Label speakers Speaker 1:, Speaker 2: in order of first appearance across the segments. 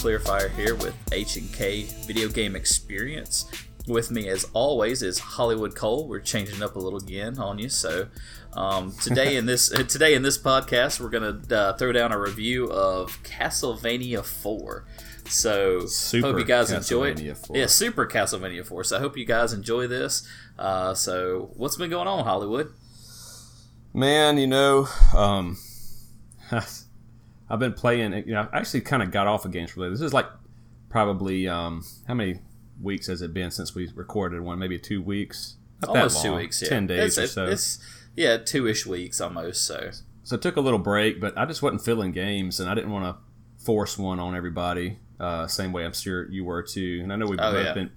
Speaker 1: Kleerfyre here with H and K Video Game Experience. With me, as always, is Holliwood Kole. We're changing up a little again on you. So um, today in this today in this podcast, we're gonna uh, throw down a review of Castlevania Four. So
Speaker 2: Super
Speaker 1: hope you guys enjoy it.
Speaker 2: 4.
Speaker 1: Yeah, Super Castlevania Four. So I hope you guys enjoy this. Uh, so what's been going on, Holliwood?
Speaker 2: Man, you know, um, I've been playing. You know, I actually kind of got off of games for This is like probably um, how many weeks has it been since we recorded one? Maybe two weeks. Not
Speaker 1: Almost two weeks. Yeah.
Speaker 2: Ten days
Speaker 1: It's-
Speaker 2: or so.
Speaker 1: It's yeah, two ish weeks almost. So
Speaker 2: So I took a little break, but I just wasn't feeling games, and I didn't want to force one on everybody. Uh, same way I'm sure you were too. And I know we've
Speaker 1: Oh,
Speaker 2: both
Speaker 1: yeah.
Speaker 2: been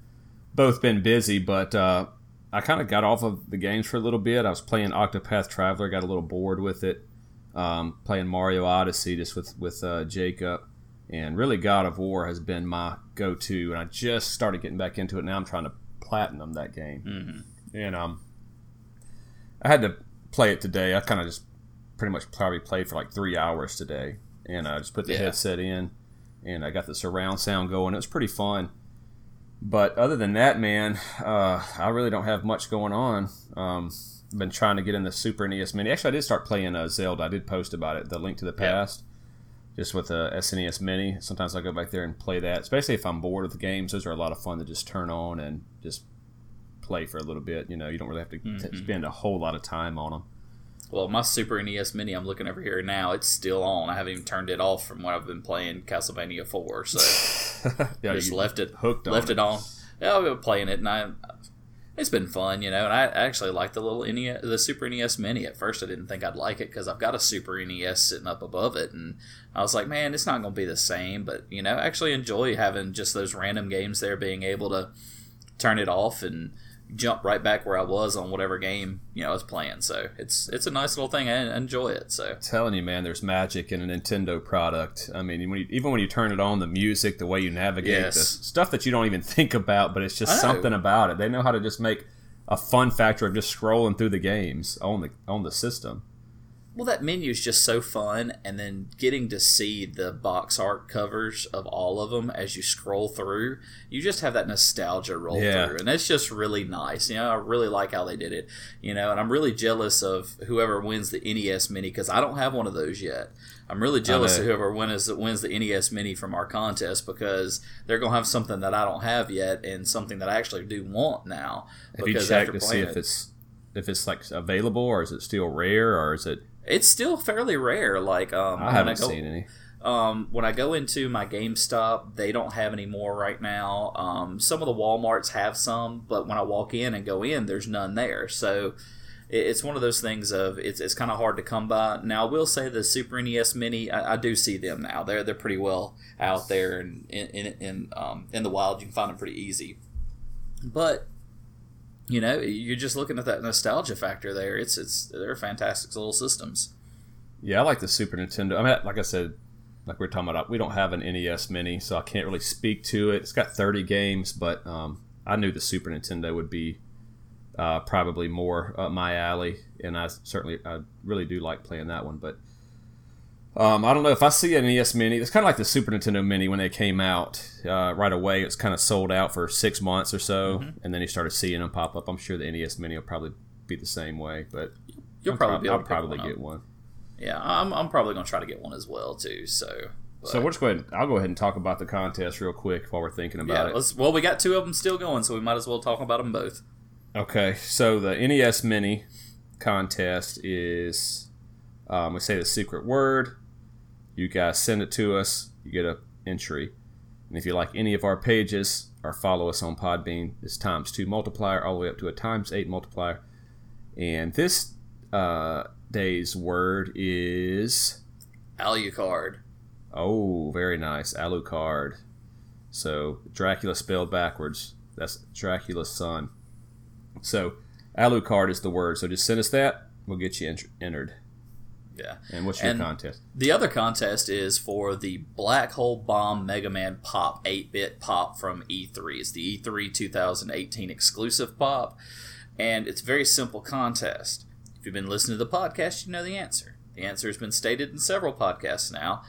Speaker 2: both been busy, but uh, I kind of got off of the games for a little bit. I was playing Octopath Traveler, got a little bored with it. Um, playing Mario Odyssey just with with uh, Jacob, and really God of War has been my go-to. And I just started getting back into it. Now I'm trying to platinum that game,
Speaker 1: mhm.
Speaker 2: and um, I had to play it today. I kind of just pretty much probably played for like three hours today, and I just put the
Speaker 1: Yeah.
Speaker 2: headset in, and I got the surround sound going. It was pretty fun. But other than that, man, uh, I really don't have much going on. Um, been trying to get in the Super NES Mini. Actually, I did start playing uh, Zelda. I did post about it, the Link to the
Speaker 1: Yeah.
Speaker 2: Past, just with the SNES Mini. Sometimes I go back there and play that, especially if I'm bored with the games. Those are a lot of fun to just turn on and just play for a little bit. You know, you don't really have to t-
Speaker 1: Mhm.
Speaker 2: spend a whole lot of time on them.
Speaker 1: Well, my Super NES Mini, I'm looking over here now. It's still on. I haven't even turned it off from when I've been playing Castlevania Four. So
Speaker 2: yeah,
Speaker 1: just left it
Speaker 2: hooked on
Speaker 1: left
Speaker 2: it.
Speaker 1: it on. Yeah, I've been playing it, and I it's been fun, you know. And I actually like the little NES, the Super NES Mini. At first, I didn't think I'd like it because I've got a Super NES sitting up above it, and I was like, man, it's not going to be the same. But you know, I actually enjoy having just those random games there, being able to turn it off and jump right back where I was on whatever game you know I was playing. So it's it's a nice little thing. I enjoy it. So
Speaker 2: telling you, man, there's magic in a Nintendo product. I mean, when you, even when you turn it on, the music, the way you navigate,
Speaker 1: Yes.
Speaker 2: the stuff that you don't even think about, but it's just something about it. They know how to just make a fun factor of just scrolling through the games on the on the system.
Speaker 1: Well, that menu is just so fun, and then getting to see the box art covers of all of them as you scroll through, you just have that nostalgia roll
Speaker 2: Yeah.
Speaker 1: through, and it's just really nice. You know, I really like how they did it. You know, and I'm really jealous of whoever wins the NES Mini because I don't have one of those yet. I'm really jealous of whoever wins wins the NES Mini from our contest because they're gonna have something that I don't have yet, and something that I actually do want now.
Speaker 2: Have you checked to see if it's if it's like available or is it still rare or is it?
Speaker 1: It's still fairly rare. Like um,
Speaker 2: I haven't
Speaker 1: go-
Speaker 2: seen any.
Speaker 1: Um, when I go into my GameStop, they don't have any more right now. Um, some of the WalMarts have some, but when I walk in and go in, there's none there. So it- it's one of those things of it's, it's kind of hard to come by. Now I will say the Super NES Mini, I, I do see them now. They're they're pretty well out there and in in in, um, in the wild. You can find them pretty easy, but you know you're just looking at that nostalgia factor there. It's it's they're fantastic little systems.
Speaker 2: Yeah, I like the Super Nintendo. I mean, like I said, like we are talking about, we don't have an NES Mini, so I can't really speak to it. It's got 30 games, but um, I knew the Super Nintendo would be uh, probably more my alley, and I certainly, I really do like playing that one. But um, I don't know if I see an NES Mini. It's kind of like the Super Nintendo Mini when they came out uh, right away. It's kind of sold out for six months or so,
Speaker 1: Mm-hmm.
Speaker 2: and then you started seeing them pop up. I'm sure the NES Mini will probably be the same way, but
Speaker 1: You'll
Speaker 2: I'll
Speaker 1: probably
Speaker 2: prob-
Speaker 1: be able
Speaker 2: I'll
Speaker 1: to
Speaker 2: probably
Speaker 1: one up.
Speaker 2: get one.
Speaker 1: Yeah, I'm, I'm probably gonna try to get one as well too. So,
Speaker 2: So we'll just go ahead. I'll go ahead and talk about the contest real quick while we're thinking
Speaker 1: yeah,
Speaker 2: about it.
Speaker 1: let's, well, we got two of them still going, so we might as well talk about them both.
Speaker 2: Okay, so the NES Mini contest is um, we say the secret word. You guys send it to us. You get a entry, and if you like any of our pages or follow us on Podbean, it's times two multiplier all the way up to a times eight multiplier. And this uh, day's word is
Speaker 1: Alucard.
Speaker 2: Oh, very nice. Alucard. So Dracula spelled backwards. That's Dracula's son. So Alucard is the word. So just send us that. We'll get you ent- entered.
Speaker 1: Yeah.
Speaker 2: And what's your
Speaker 1: And-
Speaker 2: contest?
Speaker 1: The other contest is for the Black Hole Bomb Mega Man Pop 8 bit pop from E3. It's the E3 2018 exclusive pop, and it's a very simple contest. If you've been listening to the podcast, you know the answer. The answer has been stated in several podcasts now,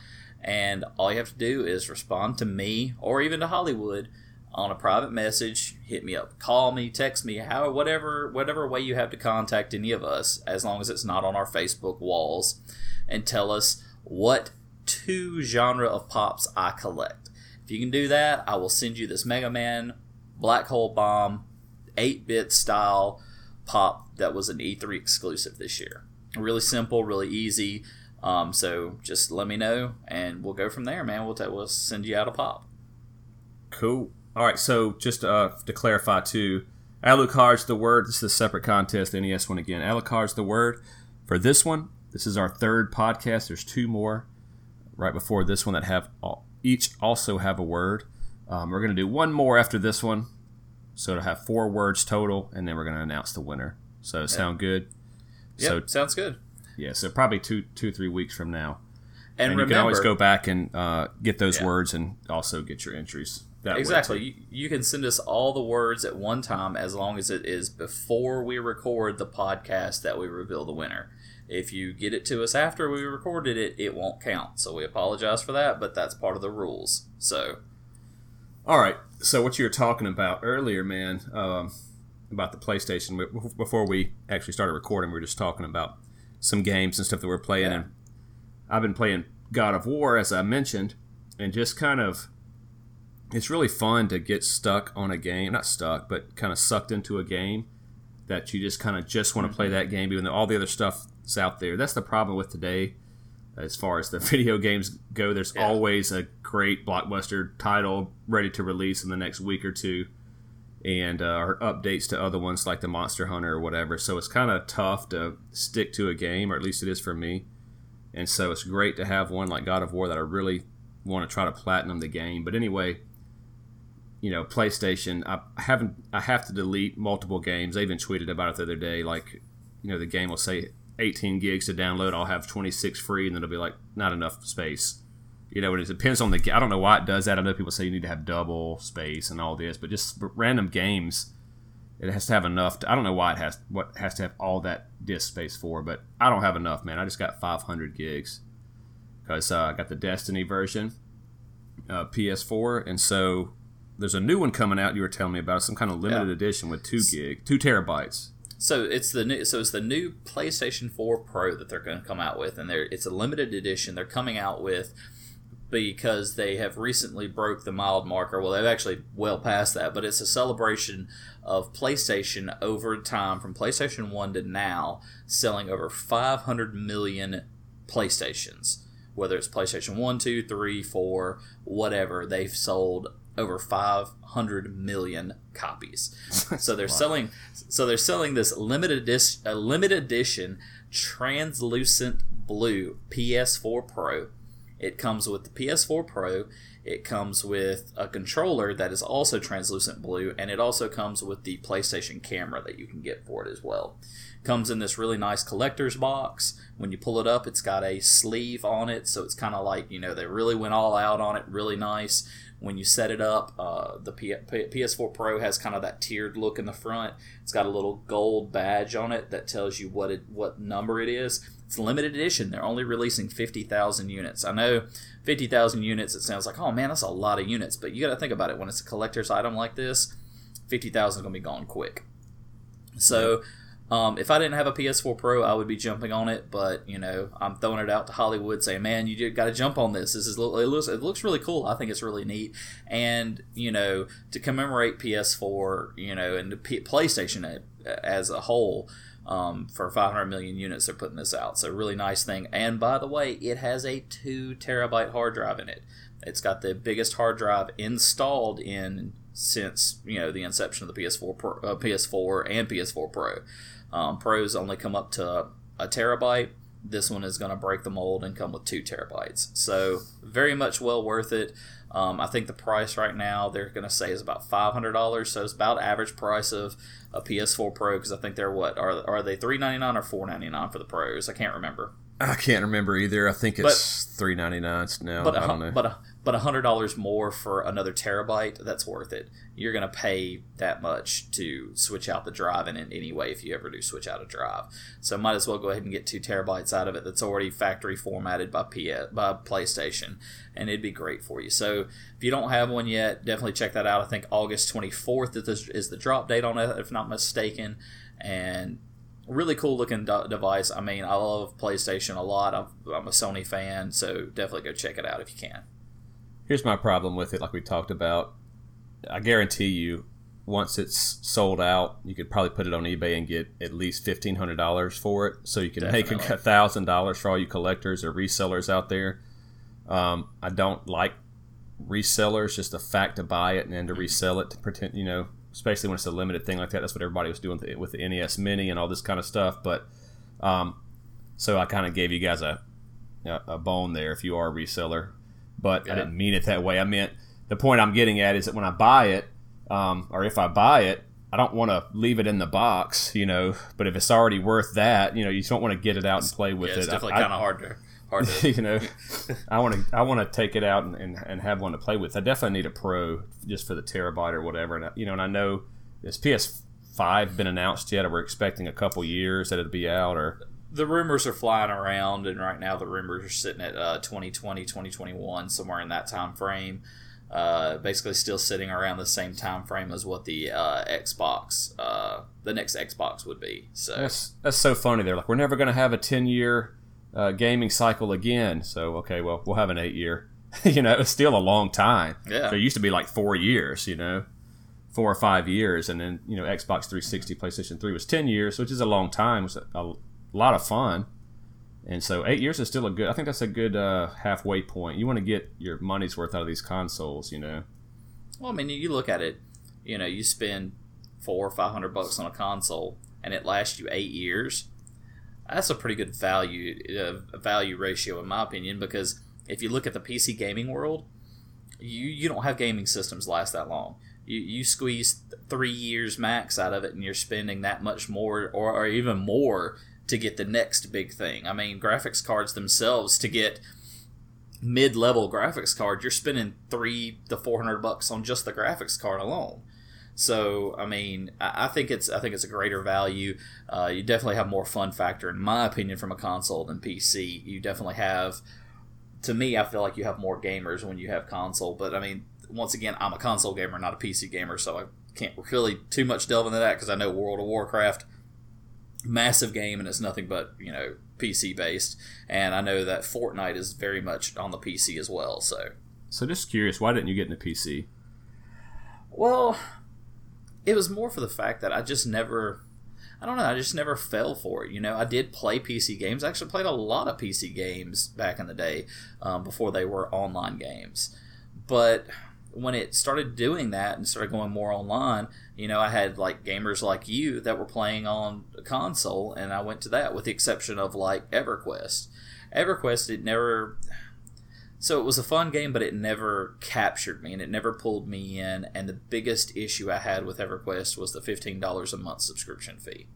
Speaker 1: And all you have to do is respond to me or even to Holliwood on a private message. Hit me up, call me, text me, how whatever whatever way you have to contact any of us, as long as it's not on our Facebook walls, and tell us what two genre of pops I collect. If you can do that, I will send you this Mega Man Black Hole Bomb 8 bit style pop that was an E3 exclusive this year. Really simple, really easy. Um, so just let me know, and we'll go from there, man. We'll t- we'll send you out a pop.
Speaker 2: Cool. All right. So just uh, to clarify too, Alucard's the word. This is a separate contest. NES one again. Alucard's the word for this one. This is our third podcast. There's two more right before this one that have all, each also have a word. Um, we're gonna do one more after this one, so to have four words total, and then we're gonna announce the winner. So sound good?
Speaker 1: Yep,
Speaker 2: So
Speaker 1: sounds good.
Speaker 2: yeah, so probably two, two, three weeks from now,
Speaker 1: And,
Speaker 2: and, you can always go back and uh, get those
Speaker 1: Yeah.
Speaker 2: words and also get your entries. That
Speaker 1: exactly. You, you can send us all the words at one time as long as it is before we record the podcast that we reveal the winner. If you get it to us after we recorded it, it won't count. So we apologize for that, but that's part of the rules. So
Speaker 2: All right. So what you were talking about earlier, man, um, about the PlayStation. Before we actually started recording, we were just talking about some games and stuff that we're playing.
Speaker 1: Yeah.
Speaker 2: And I've been playing God of War, as I mentioned, and just kind of, it's really fun to get stuck on a game. Not stuck, but kind of sucked into a game that you just kind of just want to play that game, even though all the other stuff is out there. That's the problem with today as far as the video games go. There's
Speaker 1: Yeah.
Speaker 2: always a great blockbuster title ready to release in the next week or two, and uh, or updates to other ones like the Monster Hunter or whatever. So it's kind of tough to stick to a game, or at least it is for me. And so it's great to have one like God of War that I really want to try to platinum the game. But anyway, you know, PlayStation, I haven't, I have to delete multiple games. I even tweeted about it the other day. Like, you know, the game will say 18 gigs to download. I'll have 26 free, and then it'll be like not enough space. You know, and it depends on the. I don't know why it does that. I know people say you need to have double space and all this, but just random games, it has to have enough. To, I don't know why it has what has to have all that disk space for, but I don't have enough, man. I just got 500 gigs because uh, I got the Destiny version, uh, PS4, and so there's a new one coming out. You were telling me about some kind of limited
Speaker 1: Yeah.
Speaker 2: edition with two gig, two terabytes.
Speaker 1: So it's the new. So it's the new PlayStation 4 Pro that they're going to come out with, and they're it's a limited edition. They're coming out with because they have recently broke the mild marker. Well, they've actually well past that, but it's a celebration of PlayStation over time from PlayStation 1 to now, selling over 500 million PlayStations. Whether it's PlayStation 1, 2, 3, 4, whatever, they've sold over 500 million copies. so they're selling so they're selling this limited edition, a limited edition translucent blue PS4 Pro. It comes with the PS4 Pro. It comes with a controller that is also translucent blue, and it also comes with the PlayStation camera that you can get for it as well. Comes in this really nice collector's box. When you pull it up, it's got a sleeve on it, so it's kind of like you know they really went all out on it. Really nice. When you set it up, uh, the P- P- PS4 Pro has kind of that tiered look in the front. It's got a little gold badge on it that tells you what it what number it is. It's limited edition. They're only releasing fifty thousand units. I know fifty thousand units. It sounds like oh man, that's a lot of units. But you got to think about it. When it's a collector's item like this, fifty thousand is gonna be gone quick. So. Um, if I didn't have a PS4 Pro, I would be jumping on it, but you know, I'm throwing it out to Holliwood, saying, "Man, you got to jump on this. This is it looks it looks really cool. I think it's really neat." And you know, to commemorate PS4, you know, and the P- PlayStation as a whole, um, for 500 million units, they're putting this out. So really nice thing. And by the way, it has a two terabyte hard drive in it. It's got the biggest hard drive installed in since you know the inception of the PS4 Pro, uh, PS4 and PS4 Pro. Um, Pros only come up to a terabyte. This one is going to break the mold and come with two terabytes. So very much well worth it. Um, I think the price right now they're going to say is about five hundred dollars. So it's about average price of a PS4 Pro because I think they're what are are they three ninety nine or four ninety nine for the pros? I can't remember.
Speaker 2: I can't remember either. I think it's three ninety nine now.
Speaker 1: But
Speaker 2: I don't know.
Speaker 1: but a, but a hundred dollars more for another terabyte, that's worth it. You're gonna pay that much to switch out the drive in any way if you ever do switch out a drive. So might as well go ahead and get two terabytes out of it that's already factory formatted by PS, by PlayStation, and it'd be great for you. So if you don't have one yet, definitely check that out. I think August 24th is the, drop date on it, if not mistaken, and really cool looking de- device. I mean, I love PlayStation a lot. I'm, I'm a Sony fan, so definitely go check it out if you can.
Speaker 2: Here's my problem with it, like we talked about. I guarantee you, once it's sold out, you could probably put it on eBay and get at least fifteen hundred dollars for it. So you can
Speaker 1: Definitely.
Speaker 2: make a thousand dollars for all you collectors or resellers out there. Um, I don't like resellers; just the fact to buy it and then to resell it to pretend, you know, especially when it's a limited thing like that. That's what everybody was doing with the, with the NES Mini and all this kind of stuff. But um, so I kind of gave you guys a a a bone there if you are a reseller, but I didn't mean it that way. I meant the point I'm getting at is that when I buy it, um, or if I buy it, I don't want to leave it in the box, you know. But if it's already worth that, you know, you just don't want to get it out and play with
Speaker 1: yeah, it's
Speaker 2: it.
Speaker 1: definitely kind of hard to hard to.
Speaker 2: you know, I want to I want to take it out and, and, and have one to play with. I definitely need a pro just for the terabyte or whatever. And I- you know, and I know is PS5 been announced yet, or we're expecting a couple years that it'll be out, or
Speaker 1: the rumors are flying around and right now the rumors are sitting at uh, 2020 2021 somewhere in that time frame uh, basically still sitting around the same time frame as what the uh, xbox uh, the next xbox would be so
Speaker 2: That's that's so funny. They're like, we're never going to have a ten year uh, gaming cycle again. So okay, well, we'll have an eight year. you know, it's still a long time.
Speaker 1: Yeah.
Speaker 2: So it used to be like four years. You know, four or five years, and then you know, Xbox 360, PlayStation 3 was ten years, which is a long time. It was a, a lot of fun. And so eight years is still a good. I think that's a good uh, halfway point. You want to get your money's worth out of these consoles. You know.
Speaker 1: well i mean you look at it you know you spend four or five hundred bucks on a console and it lasts you eight years that's a pretty good value uh, value ratio in my opinion because if you look at the PC gaming world, you you don't have gaming systems last that long. You you squeeze three years max out of it, and you're spending that much more or, or even more to get the next big thing. I mean, graphics cards themselves to get mid level graphics card, you're spending three to four hundred bucks on just the graphics card alone. So I mean, I I think it's I think it's a greater value. Uh, you definitely have more fun factor, in my opinion, from a console than PC. You definitely have. To me, I feel like you have more gamers when you have console. But I mean, once again, I'm a console gamer, not a PC gamer, so I can't really too much delve into that because I know World of Warcraft, massive game, and it's nothing but you know PC based, and I know that Fortnite is very much on the PC as well. So
Speaker 2: So just curious, why didn't you get into PC?
Speaker 1: Well, it was more for the fact that I just never, I don't know, I just never fell for it. You know, I did play PC games. I actually played a lot of PC games back in the day um, before they were online games. But when it started doing that and started going more online, you know, I had like gamers like you that were playing on a console, and I went to that with the exception of like EverQuest. EverQuest, it never. So it was a fun game, but it never captured me and it never pulled me in. And the biggest issue I had with EverQuest was the $15 a month subscription fee.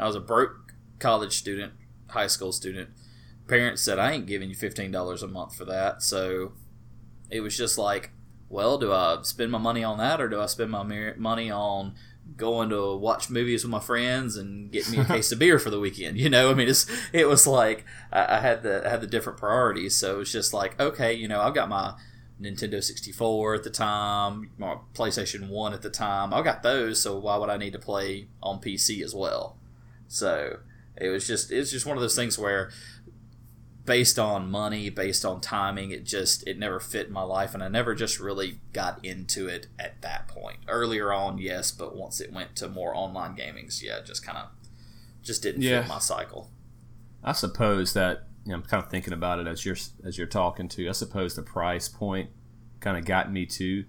Speaker 1: I was a broke college student, high school student. Parents said, I ain't giving you $15 a month for that. So it was just like, well, do I spend my money on that or do I spend my mer- money on going to watch movies with my friends and get me a case of beer for the weekend? You know, I mean, it's, it was like I, I had the I had the different priorities. So it was just like, okay, you know, I've got my Nintendo 64 at the time, my PlayStation 1 at the time. I got those, so why would I need to play on PC as well? So it was just it's just one of those things where based on money, based on timing, it just it never fit in my life and I never just really got into it at that point. Earlier on, yes, but once it went to more online gamings, yeah, just kind of just didn't
Speaker 2: Yeah.
Speaker 1: fit my cycle.
Speaker 2: I suppose that you know, I'm kind of thinking about it as you're as you're talking to. I suppose the price point kind of got me too,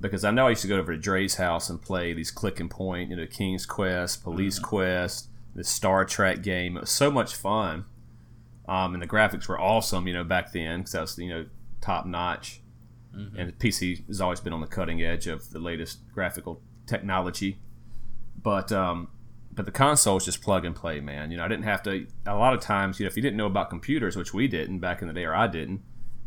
Speaker 2: because I know I used to go over to Dre's house and play these click and point, you know, King's Quest, Police mm-hmm. Quest, the Star Trek game. It was so much fun, um, and the graphics were awesome, you know, back then because that was you know top notch, and the PC has always been on the cutting edge of the latest graphical technology. But um, but the console is just plug and play, man. You know, I didn't have to. A lot of times, you know, if you didn't know about computers, which we didn't back in the day, or I didn't,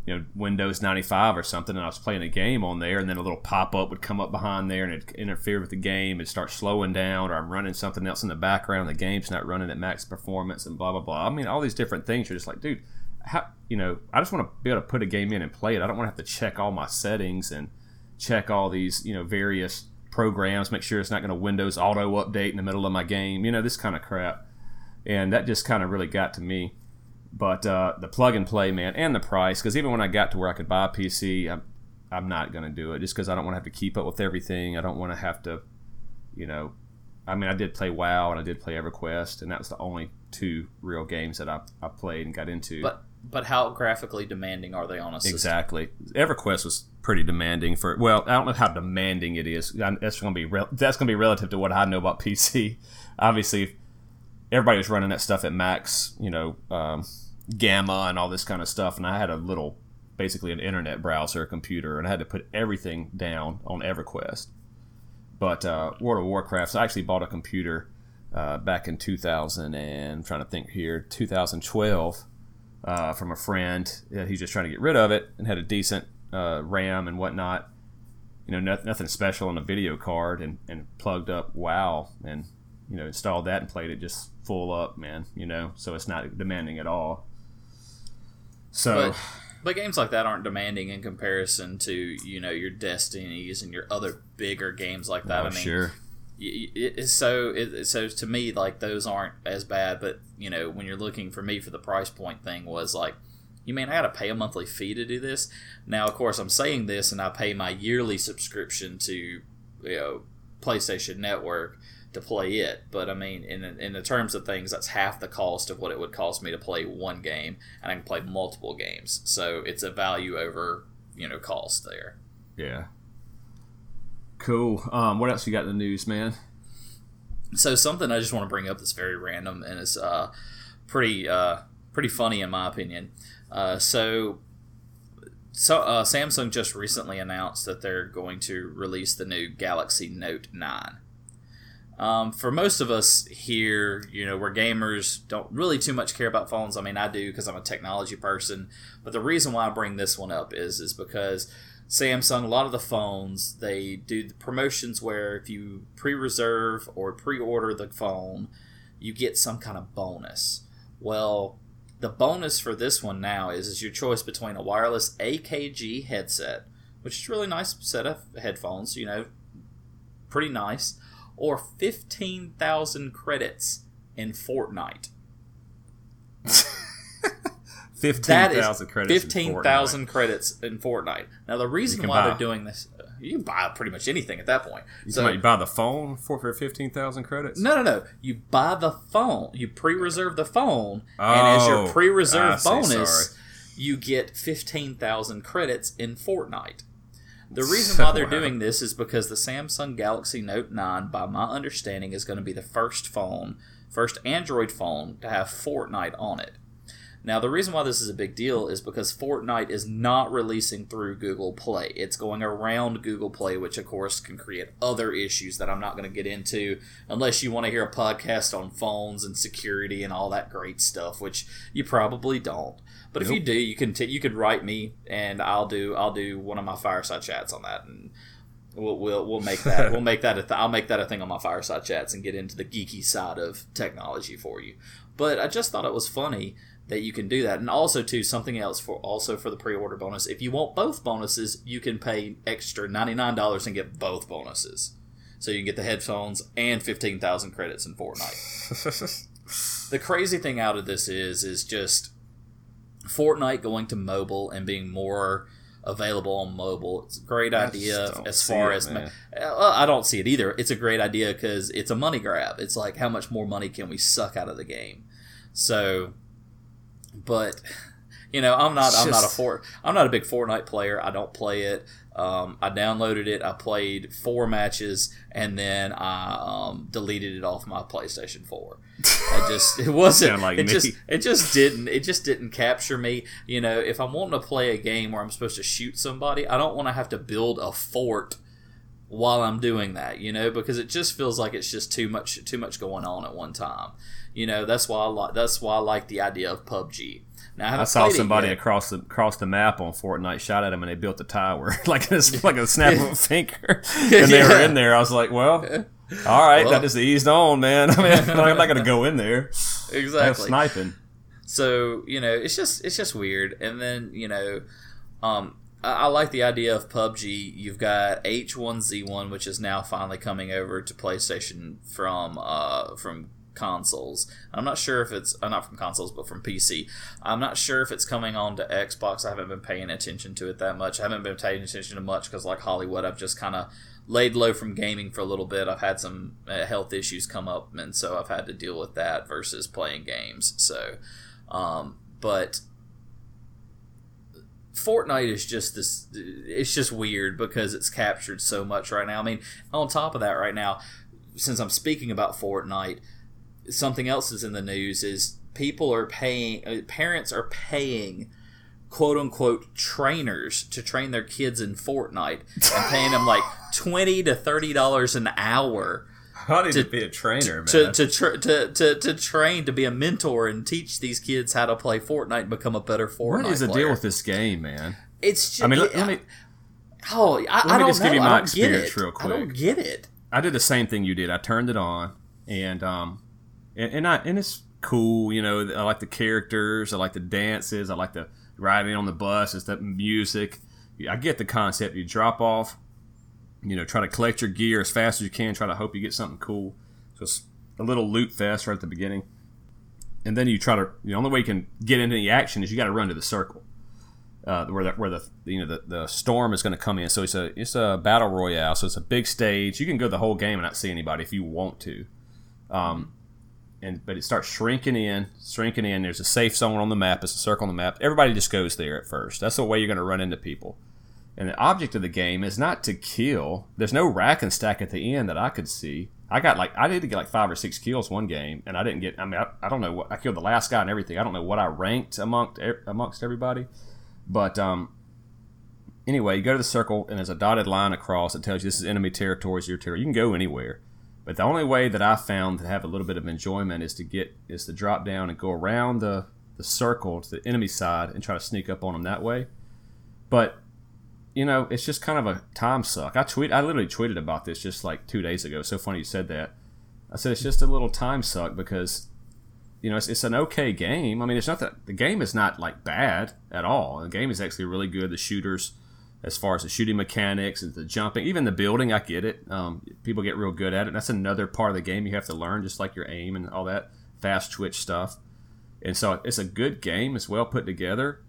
Speaker 2: you know, Windows 95 or something, and I was playing a game on there, and then a little pop up would come up behind there and it interfere with the game and start slowing down, or I'm running something else in the background, and the game's not running at max performance, and blah blah blah. I mean, all these different things. You're just like, dude, how you know? I just want to be able to put a game in and play it. I don't want to have to check all my settings and check all these you know various programs, make sure it's not going to Windows auto update in the middle of my game, you know, this kind of crap. And that just kind of really got to me. But uh, the plug and play, man, and the price, because even when I got to where I could buy a PC, I'm, I'm not going to do it just because I don't want to have to keep up with everything. I don't want to have to, you know, I mean, I did play WoW and I did play EverQuest, and that was the only two real games that I, I played and got into.
Speaker 1: But but how graphically demanding are they on a system?
Speaker 2: Exactly. EverQuest was pretty demanding for. Well, I don't know how demanding it is. That's going to be re- that's going to be relative to what I know about PC. Obviously, everybody was running that stuff at max, you know, um, gamma and all this kind of stuff, and I had a little, basically an internet browser computer, and I had to put everything down on EverQuest. But uh, World of Warcraft, so I actually bought a computer uh, back in 2000, and I'm trying to think here, 2012 uh, from a friend. He's just trying to get rid of it and had a decent uh, RAM and whatnot. You know, nothing, special on a video card and, and plugged up WoW and, you know, installed that and played it just full up, man, you know, so it's not demanding at all. So.
Speaker 1: But, but games like that aren't demanding in comparison to, you know, your Destinies and your other bigger games like that.
Speaker 2: Oh,
Speaker 1: I mean,
Speaker 2: sure
Speaker 1: it, so it, so to me like those aren't as bad but you know when you're looking for me for the price point thing was like you mean i gotta pay a monthly fee to do this now of course i'm saying this and i pay my yearly subscription to you know playstation network to play it but i mean in, in the terms of things that's half the cost of what it would cost me to play one game and i can play multiple games so it's a value over you know cost there
Speaker 2: yeah Cool. Um, what else you got in the news, man?
Speaker 1: So something I just want to bring up that's very random and is uh, pretty uh, pretty funny in my opinion. Uh, so so uh, Samsung just recently announced that they're going to release the new Galaxy Note 9. Um, for most of us here, you know, we're gamers, don't really too much care about phones. I mean, I do because I'm a technology person. But the reason why I bring this one up is is because Samsung, a lot of the phones, they do the promotions where if you pre reserve or pre order the phone, you get some kind of bonus. Well, the bonus for this one now is, is your choice between a wireless AKG headset, which is really nice set of headphones, you know, pretty nice, or 15,000 credits in Fortnite.
Speaker 2: Fifteen thousand credits.
Speaker 1: Fifteen thousand credits in Fortnite. Now the reason why buy, they're doing this, you can buy pretty much anything at that point.
Speaker 2: You, so, you buy the phone for for fifteen thousand credits?
Speaker 1: No, no, no. You buy the phone. You pre-reserve the phone, oh, and as your oh, pre-reserve bonus, you get fifteen thousand credits in Fortnite. The reason so why they're doing this is because the Samsung Galaxy Note 9, by my understanding, is going to be the first phone, first Android phone to have Fortnite on it. Now, the reason why this is a big deal is because Fortnite is not releasing through Google Play. It's going around Google Play, which of course can create other issues that I'm not going to get into unless you want to hear a podcast on phones and security and all that great stuff, which you probably don't. But nope. if you do, you can t- you could write me and I'll do I'll do one of my fireside chats on that and we'll we'll, we'll make that we'll make that a th- I'll make that a thing on my fireside chats and get into the geeky side of technology for you. But I just thought it was funny that you can do that. And also too something else for also for the pre-order bonus. If you want both bonuses, you can pay extra $99 and get both bonuses. So you can get the headphones and 15,000 credits in Fortnite. the crazy thing out of this is is just Fortnite going to mobile and being more available on mobile. It's a great idea as far it, as ma- I don't see it either. It's a great idea because it's a money grab. It's like how much more money can we suck out of the game? So but you know, I'm not. I'm not a Fort. I'm not a big Fortnite player. I don't play it. Um, I downloaded it. I played four matches, and then I um, deleted it off my PlayStation Four. I just it wasn't like it me. just it just didn't it just didn't capture me. You know, if I'm wanting to play a game where I'm supposed to shoot somebody, I don't want to have to build a fort while I'm doing that, you know, because it just feels like it's just too much too much going on at one time. You know, that's why I like that's why I like the idea of PUBG.
Speaker 2: Now, I, I saw somebody across the across the map on Fortnite shot at him, and they built a tower like a, like a snap of a finger, and they yeah. were in there. I was like, well, all right, well, that just eased on, man. I mean, I'm not gonna go in there.
Speaker 1: Exactly,
Speaker 2: sniping.
Speaker 1: So you know, it's just it's just weird. And then you know, um, I, I like the idea of PUBG. You've got H1Z1, which is now finally coming over to PlayStation from uh, from consoles. I'm not sure if it's uh, not from consoles, but from PC. I'm not sure if it's coming on to Xbox. I haven't been paying attention to it that much. I haven't been paying attention to much because, like Holliwood, I've just kind of laid low from gaming for a little bit. I've had some uh, health issues come up, and so I've had to deal with that versus playing games. So, um, but Fortnite is just this it's just weird because it's captured so much right now. I mean, on top of that right now, since I'm speaking about Fortnite, something else is in the news is people are paying uh, parents are paying quote unquote trainers to train their kids in Fortnite and paying them like 20 to 30 dollars an hour
Speaker 2: I need to, to be a trainer,
Speaker 1: to, man. To, to, to, to, to, train to be a mentor and teach these kids how to play Fortnite and become a better Fortnite.
Speaker 2: What is the
Speaker 1: player.
Speaker 2: deal with this game, man?
Speaker 1: It's just,
Speaker 2: I mean, let, let me.
Speaker 1: Oh, I, I don't just know. give you my experience real quick. I don't get it.
Speaker 2: I did the same thing you did. I turned it on, and um, and, and I and it's cool. You know, I like the characters. I like the dances. I like the riding on the bus. It's that music. I get the concept. You drop off you know, try to collect your gear as fast as you can. Try to hope you get something cool. Just a little loot fest right at the beginning, and then you try to. The only way you can get into the action is you got to run to the circle, uh, where the, where the you know the, the storm is going to come in. So it's a it's a battle royale. So it's a big stage. You can go the whole game and not see anybody if you want to. Um, and but it starts shrinking in, shrinking in. There's a safe zone on the map. It's a circle on the map. Everybody just goes there at first. That's the way you're going to run into people. And the object of the game is not to kill. There's no rack and stack at the end that I could see. I got like I did get like five or six kills one game, and I didn't get. I mean, I, I don't know what I killed the last guy and everything. I don't know what I ranked amongst amongst everybody, but um, anyway, you go to the circle and there's a dotted line across that tells you this is enemy territory, is your territory. You can go anywhere, but the only way that I found to have a little bit of enjoyment is to get is to drop down and go around the the circle to the enemy side and try to sneak up on them that way. But you know, it's just kind of a time suck. I tweet, I literally tweeted about this just like two days ago. So funny you said that. I said it's just a little time suck because, you know, it's, it's an okay game. I mean, it's not that the game is not like bad at all. The game is actually really good. The shooters, as far as the shooting mechanics and the jumping, even the building, I get it. Um, people get real good at it. that's another part of the game you have to learn, just like your aim and all that fast twitch stuff. And so it's a good game. It's well put together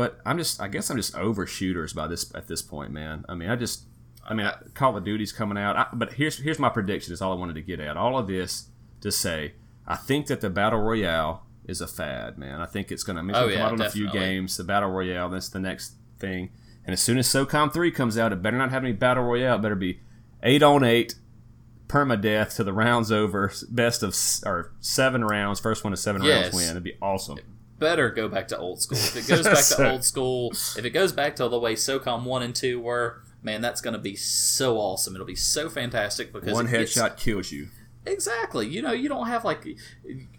Speaker 2: but I'm just, I guess I'm just over shooters by this at this point, man. I mean, I just, I mean, I, Call of Duty's coming out, I, but here's here's my prediction. Is all I wanted to get at. All of this to say, I think that the battle royale is a fad, man. I think it's going to oh, yeah, come out on a few games. The battle royale, that's the next thing. And as soon as SOCOM three comes out, it better not have any battle royale. It better be eight on eight, permadeath to the rounds over, best of or seven rounds. First one to seven yes. rounds win. It'd be awesome
Speaker 1: better go back to old school. If it goes back to old school, if it goes back to the way SOCOM one and two were, man, that's going to be so awesome. It'll be so fantastic because
Speaker 2: one headshot kills you.
Speaker 1: Exactly. You know, you don't have like,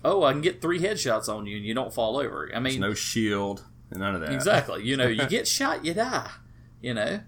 Speaker 1: oh, I can get three headshots on you and you don't fall over. I mean,
Speaker 2: There's no shield, none of that.
Speaker 1: Exactly. You know, you get shot, you die. You know,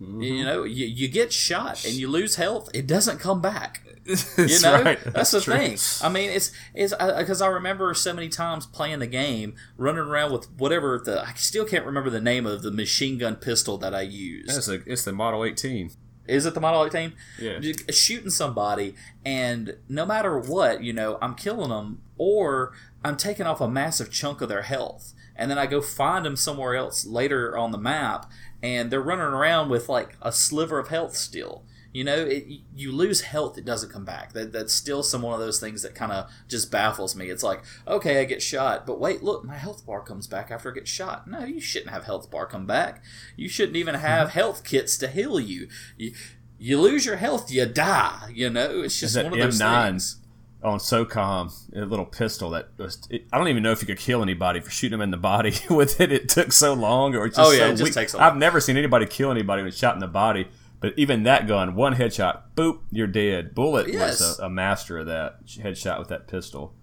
Speaker 1: mm-hmm. you know, you, you get shot and you lose health. It doesn't come back. you know, right. that's, that's, the true. thing. I mean, it's it's because I, I, remember so many times playing the game, running around with whatever the I still can't remember the name of the machine gun pistol that I used.
Speaker 2: It's, a, it's the Model 18.
Speaker 1: Is it the Model 18?
Speaker 2: Yeah.
Speaker 1: Shooting somebody, and no matter what, you know, I'm killing them, or I'm taking off a massive chunk of their health, and then I go find them somewhere else later on the map, and they're running around with like a sliver of health still you know, it, you lose health, it doesn't come back. That, that's still some one of those things that kind of just baffles me. It's like, okay, I get shot, but wait, look, my health bar comes back after I get shot. No, you shouldn't have health bar come back. You shouldn't even have mm-hmm. health kits to heal you. You, you lose your health, you die. You know, it's just one of those M9s things.
Speaker 2: Oh, On SOCOM, a little pistol that was, it, I don't even know if you could kill anybody for shooting them in the body with it. It took so long, or just
Speaker 1: oh yeah,
Speaker 2: so
Speaker 1: it just weak. takes. A I've
Speaker 2: never seen anybody kill anybody with shot in the body But even that gun, one headshot, boop, you're dead. Bullet
Speaker 1: Yes.
Speaker 2: was a, a master of that headshot with that pistol.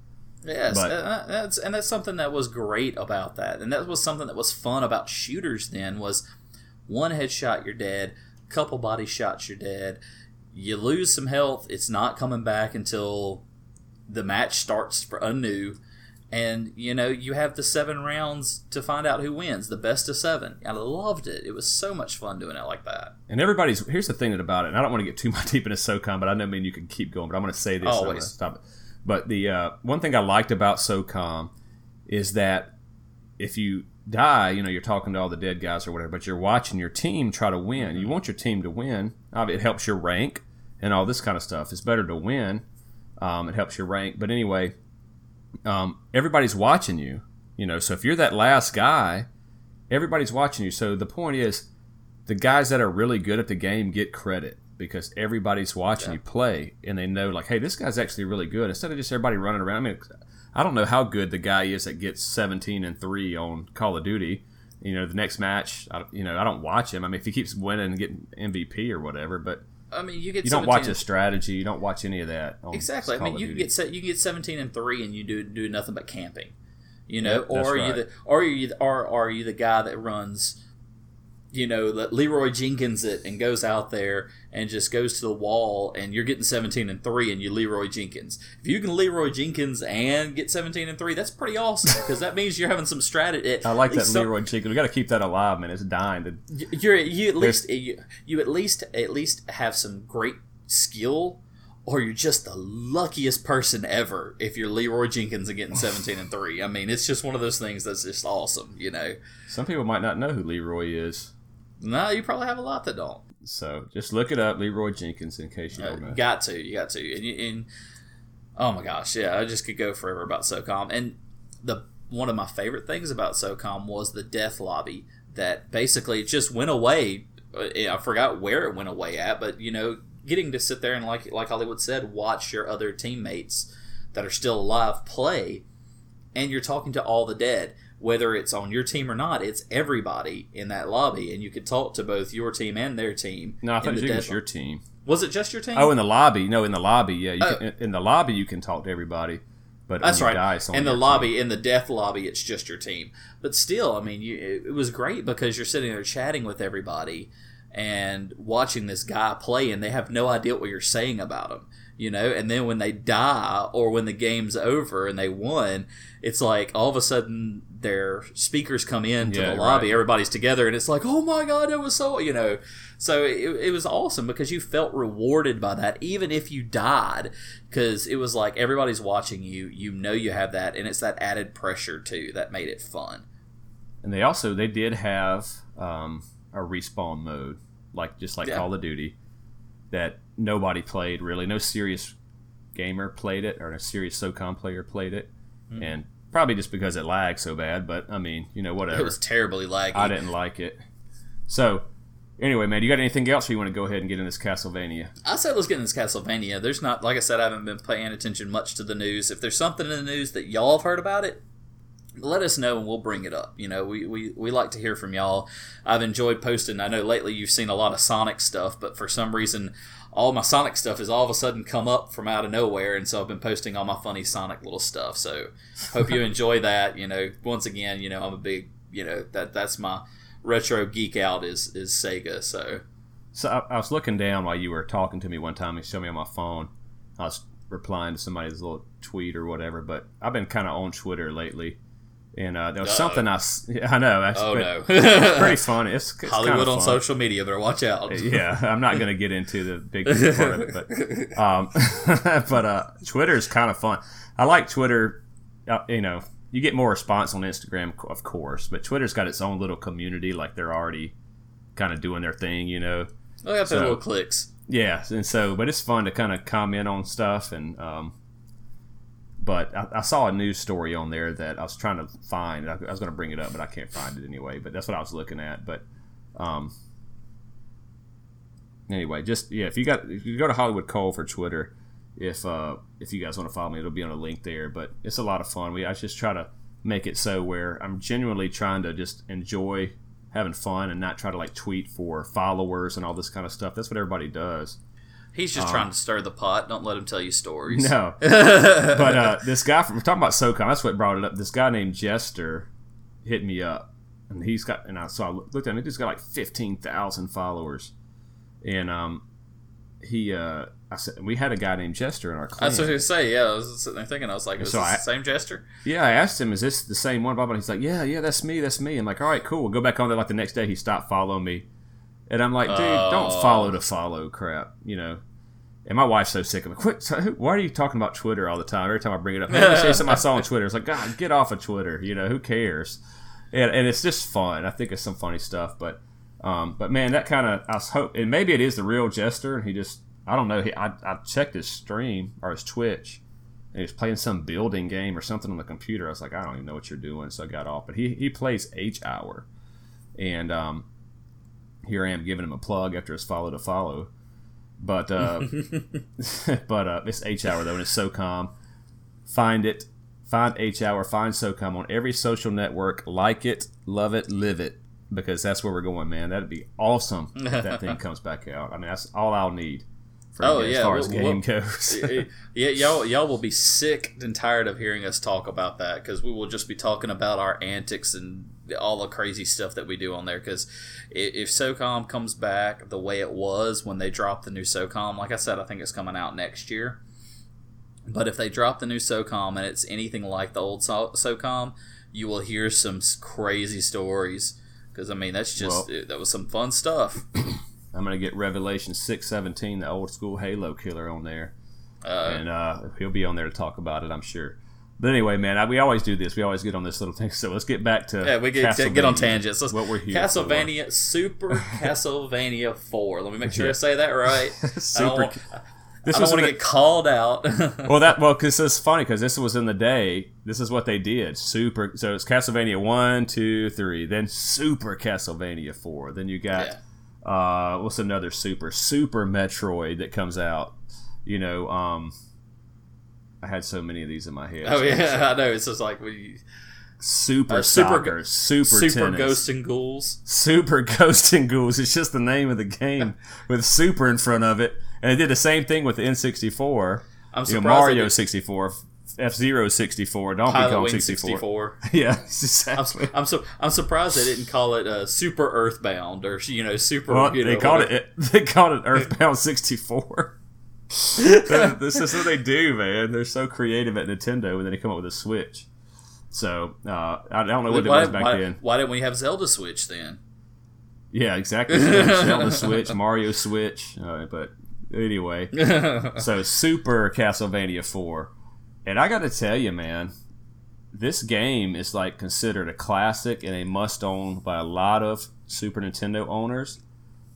Speaker 1: Yes,
Speaker 2: But-
Speaker 1: and uh, that's and that's something that was great about that, and that was something that was fun about shooters. Then was one headshot, you're dead. Couple body shots, you're dead. You lose some health. It's not coming back until the match starts for anew, and you know you have the seven rounds to find out who wins. The best of seven. I loved it. It was so much fun doing it like that.
Speaker 2: And everybody's here's the thing about it. And I don't want to get too much deep into SOCOM, but I know I mean you can keep going. But I'm going to say this.
Speaker 1: Always.
Speaker 2: stop it. But the uh, one thing I liked about SOCOM is that if you die, you know, you're talking to all the dead guys or whatever, but you're watching your team try to win. You want your team to win. It helps your rank and all this kind of stuff. It's better to win. Um, it helps your rank. But anyway, um, everybody's watching you. You know, so if you're that last guy, everybody's watching you. So the point is, the guys that are really good at the game get credit because everybody's watching
Speaker 1: Yeah.
Speaker 2: you play and they know like, hey, this guy's actually really good. Instead of just everybody running around. I mean, I don't know how good the guy is that gets 17 and three on Call of Duty. You know, the next match, I, you know, I don't watch him. I mean, if he keeps winning and getting MVP or whatever, but
Speaker 1: I mean, you get
Speaker 2: you don't watch
Speaker 1: 17
Speaker 2: his strategy. You don't watch any of that. On
Speaker 1: Exactly. I mean, you
Speaker 2: Duty.
Speaker 1: get you get seventeen and three, and you do do nothing but camping. You know,
Speaker 2: Yep,
Speaker 1: or are you the or are you the, or are you the guy that runs, you know, that Leroy Jenkins it and goes out there and just goes to the wall, and you're getting seventeen and three, and you Leroy Jenkins. If you can Leroy Jenkins and get seventeen and three, that's pretty awesome because that means you're having some strategy.
Speaker 2: I like that Leroy Jenkins. We got to keep that alive, man. It's dying. To,
Speaker 1: You're you at least you, you at least at least have some great skill, or you're just the luckiest person ever if you're Leroy Jenkins and getting seventeen and three. I mean, it's just one of those things that's just awesome. You know,
Speaker 2: some people might not know who Leroy is,
Speaker 1: no, you probably have a lot that don't.
Speaker 2: so just look it up, Leroy Jenkins, in case you
Speaker 1: Uh,
Speaker 2: don't know.
Speaker 1: got to, you got to, and, you, and oh my gosh, yeah, I just could go forever about SOCOM. And the one of my favorite things about SOCOM was the death lobby that basically just went away. Uh, I forgot where it went away at, but you know, getting to sit there and like like Holliwood said, watch your other teammates that are still alive play, and you're talking to all the dead. Whether it's on your team or not, it's everybody in that lobby, and you could talk to both your team and their team.
Speaker 2: No, I thought it was just your team.
Speaker 1: Was it just your team?
Speaker 2: Oh, in the lobby. No, in the lobby. Yeah, you
Speaker 1: Oh.
Speaker 2: can, in the lobby you can talk to everybody, but
Speaker 1: That's right.
Speaker 2: It's
Speaker 1: in the lobby,
Speaker 2: team.
Speaker 1: in the death lobby, it's just your team. But still, I mean, you, it, it was great because you're sitting there chatting with everybody and watching this guy play, and they have no idea what you're saying about him, you know. And then when they die or when the game's over and they won, it's like all of a sudden their speakers come in to
Speaker 2: Yeah,
Speaker 1: the lobby,
Speaker 2: right.
Speaker 1: everybody's together, and it's like, oh my god, it was so, you know. So it, it was awesome because you felt rewarded by that, even if you died, because it was like everybody's watching you. You know you have that, and it's that added pressure too that made it fun.
Speaker 2: And they also they did have um, a respawn mode, like just like
Speaker 1: Yeah.
Speaker 2: Call of Duty, that nobody played really. No serious gamer played it, or a serious SOCOM player played it,
Speaker 1: Hmm.
Speaker 2: and probably just because it lagged so bad. But I mean, you know, whatever.
Speaker 1: It was terribly laggy.
Speaker 2: I didn't like it. So, anyway, man, you got anything else, or you want to go ahead and get in this Castlevania?
Speaker 1: I said let's get in this Castlevania. There's not, like I said, I haven't been paying attention much to the news. If there's something in the news that y'all have heard about it, let us know and we'll bring it up. You know, we, we, we like to hear from y'all. I've enjoyed posting. I know lately you've seen a lot of Sonic stuff, but for some reason, all my Sonic stuff has all of a sudden come up from out of nowhere, and so I've been posting all my funny Sonic little stuff. So, hope you enjoy that. You know, once again, you know, I'm a big, you know, that that's my retro geek out is is Sega. So,
Speaker 2: So I, I was looking down while you were talking to me one time. You showed me on my phone. I was replying to somebody's little tweet or whatever. But I've been kind of on Twitter lately, and uh, there was
Speaker 1: Uh-oh.
Speaker 2: something I. s- I know. That's
Speaker 1: oh no,
Speaker 2: it's pretty funny. It's, it's
Speaker 1: Holliwood
Speaker 2: kinda
Speaker 1: on
Speaker 2: fun.
Speaker 1: social media, better watch out.
Speaker 2: Yeah, I'm not going to get into the big part of it, but um, but uh, Twitter is kind of fun. I like Twitter. Uh, you know, you get more response on Instagram, of course, but Twitter's got its own little community. Like they're already kind of doing their thing. You know.
Speaker 1: Look at the
Speaker 2: So-
Speaker 1: little clicks.
Speaker 2: Yeah, and so, but it's fun to kind of comment on stuff, and um, but I, I saw a news story on there that I was trying to find. I, I was going to bring it up, but I can't find it anyway. But that's what I was looking at. But um, anyway, just yeah, if you got if you go to Holliwood Kole for Twitter, if uh, if you guys want to follow me, it'll be on a link there. But it's a lot of fun. We I just try to make it so where I'm genuinely trying to just enjoy having fun and not try to like tweet for followers and all this kind of stuff. That's what everybody does.
Speaker 1: He's just trying to stir the pot. Don't let him tell you stories.
Speaker 2: No, but uh, this guy from we're talking about SOCOM. That's what brought it up. This guy named Jester hit me up, and he's got and I so I looked at him. He's got like fifteen thousand followers, and um, he uh, I said we had a guy named Jester in our clan.
Speaker 1: That's what he was gonna say. Yeah, I was sitting there thinking. I was like, "Is
Speaker 2: So
Speaker 1: this
Speaker 2: I-
Speaker 1: the same Jester?
Speaker 2: Yeah, I asked him, "Is this the same one?" Blah blah. He's like, "Yeah, yeah, that's me, that's me." I'm like, "All right, cool." We'll go back on there. Like the next day, he stopped following me, and I'm like, "Dude, don't
Speaker 1: Oh.
Speaker 2: follow to follow, crap," you know. And my wife's so sick of it. Quit! Why are you talking about Twitter all the time? Every time I bring it up, hey, say something I saw on Twitter. It's like, God, get off of Twitter. You know, who cares? And, and it's just fun. I think it's some funny stuff, but um, but man, that kind of I hope, and maybe it is the real Jester, and he just I don't know. He, I I checked his stream or his Twitch, and he was playing some building game or something on the computer. I was like, I don't even know what you're doing, so I got off. But he he plays H hour, and um, here I am giving him a plug after his follow to follow. But uh, but uh, it's H hour though, and it's SOCOM. Find it, find H hour, find SOCOM on every social network. Like it, love it, live it, because that's where we're going, man. That'd be awesome if that thing comes back out. I mean, that's all I'll need. For,
Speaker 1: Oh,
Speaker 2: as
Speaker 1: yeah,
Speaker 2: far as
Speaker 1: we'll-
Speaker 2: game
Speaker 1: we'll-
Speaker 2: goes.
Speaker 1: yeah, y'all, y'all will be sick and tired of hearing us talk about that because we will just be talking about our antics and all the crazy stuff that we do on there. Because if SOCOM comes back the way it was when they dropped the new SOCOM, like I said, I think it's coming out next year. But if they drop the new SOCOM and it's anything like the old So- SOCOM, you will hear some crazy stories. Because I mean, that's just
Speaker 2: Well-
Speaker 1: that was some fun stuff.
Speaker 2: I'm gonna get Revelation six seventeen, the old school Halo killer, on there,
Speaker 1: Uh,
Speaker 2: and uh, he'll be on there to talk about it, I'm sure. But anyway, man, I, we always do this. We always get on this little thing. So let's get back to
Speaker 1: Yeah, we get, get on tangents. Let's,
Speaker 2: What we're here
Speaker 1: Castlevania Super Castlevania Four. Let me make sure I say that right.
Speaker 2: Super-
Speaker 1: I don't, want-
Speaker 2: This
Speaker 1: I don't
Speaker 2: was
Speaker 1: want to get called out.
Speaker 2: well, that well, because it's funny because this was in the day. This is what they did. Super. So it's Castlevania one, two, three. Then Super Castlevania four. Then you got
Speaker 1: Yeah.
Speaker 2: uh, what's another Super Super Metroid that comes out. You know, um, I had so many of these in my head.
Speaker 1: oh yeah, I know. It's just like we
Speaker 2: Super
Speaker 1: Uh, Super
Speaker 2: Soccer, Super
Speaker 1: Super
Speaker 2: Tennis,
Speaker 1: Ghosts and Ghouls.
Speaker 2: Super Ghost and Ghouls. It's just the name of the game with Super in front of it. And they did the same thing with the N64.
Speaker 1: I'm
Speaker 2: You know, Mario 64, F Zero 64, Donkey
Speaker 1: Pilot
Speaker 2: Kong 64.
Speaker 1: 64.
Speaker 2: Yeah,
Speaker 1: I'm,
Speaker 2: exactly.
Speaker 1: I'm so I'm surprised they didn't call it uh, Super Earthbound or you know Super.
Speaker 2: Well,
Speaker 1: you know,
Speaker 2: they called
Speaker 1: whatever.
Speaker 2: it. They called it Earthbound 64. This is what they do, man. They're so creative at Nintendo, and then they come up with a Switch. So uh, I don't know what it was back
Speaker 1: why-
Speaker 2: then.
Speaker 1: why didn't we have Zelda Switch then?
Speaker 2: Yeah, exactly. Zelda Switch, Mario Switch. Uh, but anyway, so Super Castlevania 4. And I got to tell you, man, this game is like considered a classic and a must own by a lot of Super Nintendo owners.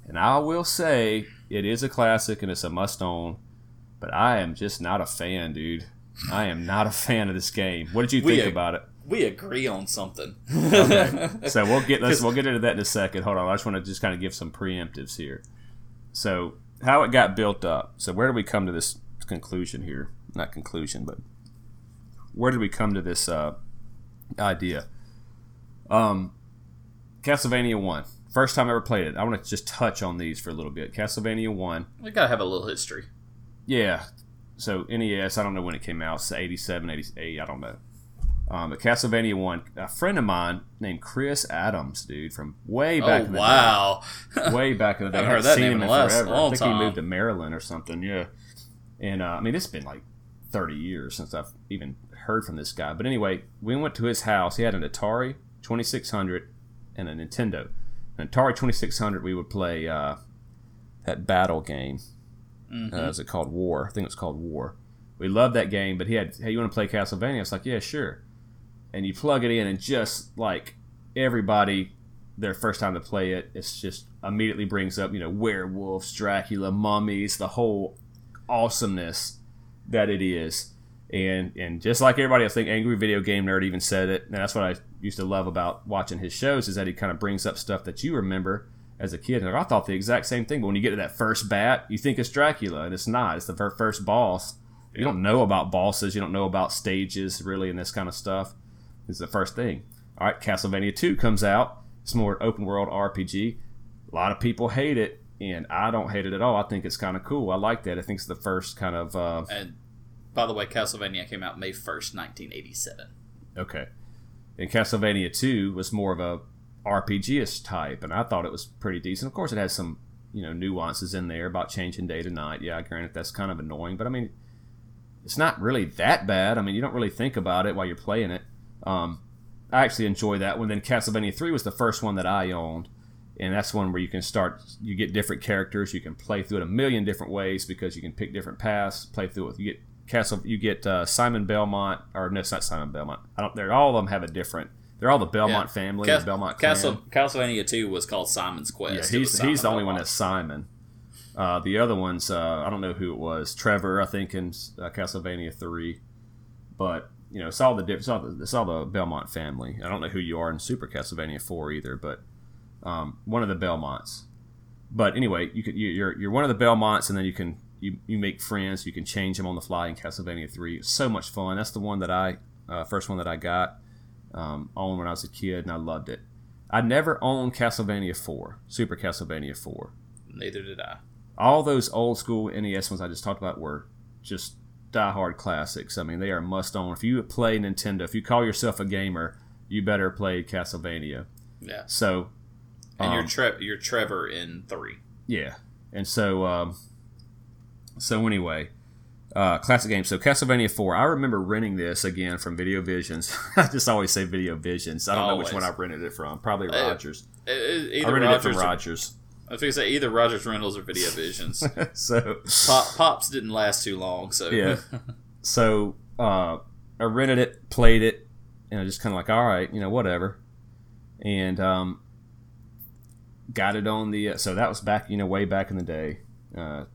Speaker 2: And I will say it is a classic and it's a must own, but I am just not a fan, dude. I am not a fan of this game. What did you think
Speaker 1: ag-
Speaker 2: about it?
Speaker 1: we agree on something. okay.
Speaker 2: So we'll get let's we'll get into that in a second. Hold on, I just want to just kind of give some preemptives here. So how it got built up. So where did we come to this conclusion here? Not conclusion, but where did we come to this uh, idea? Um, Castlevania One. First time I ever played it. I want to just touch on these for a little bit. Castlevania One.
Speaker 1: we gotta have a little history.
Speaker 2: Yeah. So NES, I don't know when it came out. It's 87, 88, I don't know. Um, but Castlevania 1, a friend of mine named Chris Adams, dude, from way back
Speaker 1: oh
Speaker 2: in the
Speaker 1: wow!
Speaker 2: day. Way back in the day.
Speaker 1: I've heard that
Speaker 2: seen
Speaker 1: name
Speaker 2: him
Speaker 1: in
Speaker 2: in
Speaker 1: the last
Speaker 2: forever. I think
Speaker 1: time.
Speaker 2: he moved to Maryland or something, yeah. And uh, I mean, it's been like 30 years since I've even heard from this guy. But anyway, we went to his house. He had an Atari 2600 and a Nintendo. An Atari 2600, we would play uh, that battle game.
Speaker 1: Mm-hmm.
Speaker 2: Uh, is it called War? I think it's called War. We loved that game, but he had, hey, you want to play Castlevania? It's like, yeah, sure. And you plug it in, and just like everybody, their first time to play it, it's just immediately brings up, you know, werewolves, Dracula, mummies, the whole awesomeness that it is. And and just like everybody else, I think Angry Video Game Nerd even said it, and that's what I used to love about watching his shows is that he kind of brings up stuff that you remember as a kid. And I thought the exact same thing, but when you get to that first bat, you think it's Dracula, and it's not. It's the ver- first boss. You don't know about bosses, you don't know about stages really, and this kind of stuff. It's the first thing. All right, Castlevania 2 comes out, It's more open world RPG. A lot of people hate it, and I don't hate it at all. I think it's kind of cool. I like that. I think it's the first kind of. Uh,
Speaker 1: and by the way, Castlevania came out May first, nineteen eighty seven.
Speaker 2: Okay, and Castlevania Two was more of a RPG type, and I thought it was pretty decent. Of course, it has some you know nuances in there about changing day to night. Yeah, granted that's kind of annoying, but I mean, it's not really that bad. I mean, you don't really think about it while you're playing it. Um, I actually enjoy that one. Then Castlevania Three was the first one that I owned, and that's one where you can start. You get different characters. You can play through it a million different ways because you can pick different paths. Play through it. You get Castle. You get uh, Simon Belmont, or no, it's not Simon Belmont. I don't. They're all of them have a different. They're all the Belmont yeah. family. Cas- the Belmont
Speaker 1: Castle clan. Castlevania Two was called Simon's Quest.
Speaker 2: Yeah, he's he's the only one that's Simon. Uh, the other ones, uh, I don't know who it was. Trevor, I think, in uh, Castlevania Three, but you know, saw the it's all the, all the Belmont family. I don't know who you are in Super Castlevania Four either, but um, one of the Belmonts. But anyway, you could you, you're you're one of the Belmonts, and then you can you, you make friends. You can change them on the fly in Castlevania Three. It's so much fun. That's the one that I uh, first one that I got um, owned when I was a kid, and I loved it. I never owned Castlevania Four, Super Castlevania Four.
Speaker 1: Neither did I.
Speaker 2: All those old school NES ones I just talked about were just diehard classics. I mean, they are must own. If you play Nintendo, if you call yourself a gamer, you better play Castlevania.
Speaker 1: Yeah.
Speaker 2: So,
Speaker 1: and um, you're Tre- you're Trevor in three.
Speaker 2: Yeah, and so um, so anyway, uh, classic game. So Castlevania Four. I remember renting this again from Video Visions. I just always say Video Visions. I don't always. know which one I rented it from. Probably Rogers.
Speaker 1: Uh, I
Speaker 2: rented Rogers it from Rogers.
Speaker 1: I was going to say either Rogers Rentals or Video Visions.
Speaker 2: so
Speaker 1: Pop, Pops didn't last too long. So
Speaker 2: yeah. so uh, I rented it, played it, and I just kind of like, all right, you know, whatever. And um, got it on the. Uh, so that was back, you know, way back in the day. Uh,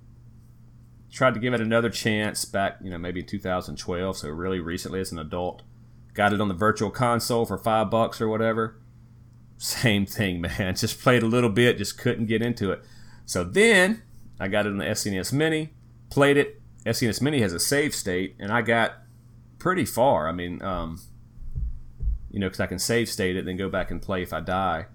Speaker 2: tried to give it another chance back, you know, maybe in 2012. So really recently as an adult, got it on the virtual console for five bucks or whatever same thing, man. Just played a little bit, just couldn't get into it. So then I got it on the SNES Mini, played it. SNES Mini has a save state, and I got pretty far. I mean, um, you know, because I can save state it, then go back and play if I die.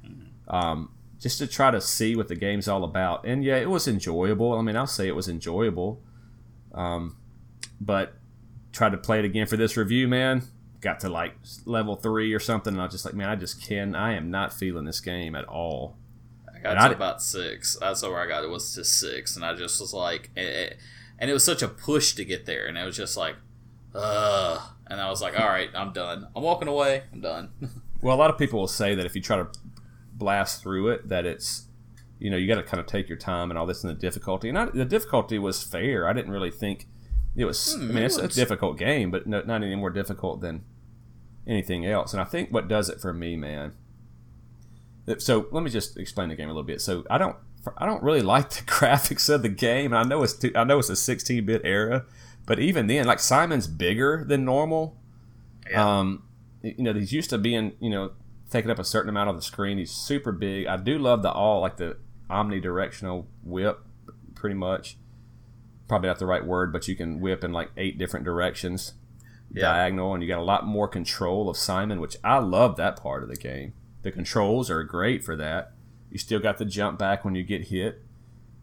Speaker 2: Um, just to try to see what the game's all about. And yeah, it was enjoyable. I mean, I'll say it was enjoyable. Um, but tried to play it again for this review, man got to like level three or something, and I was just like, man, I just can. I am not feeling this game at all.
Speaker 1: I got and to I, about six. That's where I got. It was to six, and I just was like, it, and it was such a push to get there, and it was just like, ugh. And I was like, all right, I'm done. I'm walking away. I'm done.
Speaker 2: well, a lot of people will say that if you try to blast through it, that it's you know you got to kind of take your time and all this and the difficulty. And I, the difficulty was fair. I didn't really think it was. Hmm, I mean, it's a difficult game, but no, not any more difficult than anything else. And I think what does it for me, man. So let me just explain the game a little bit. So I don't, I don't really like the graphics of the game. and I know it's, too, I know it's a 16-bit era, but even then, like Simon's bigger than normal. Yeah. Um, you know, he's used to being, you know, taking up a certain amount of the screen. He's super big. I do love the all like the omnidirectional whip, pretty much. Probably not the right word, but you can whip in like eight different directions yeah. diagonal, and you got a lot more control of Simon, which I love that part of the game. The controls are great for that. You still got the jump back when you get hit.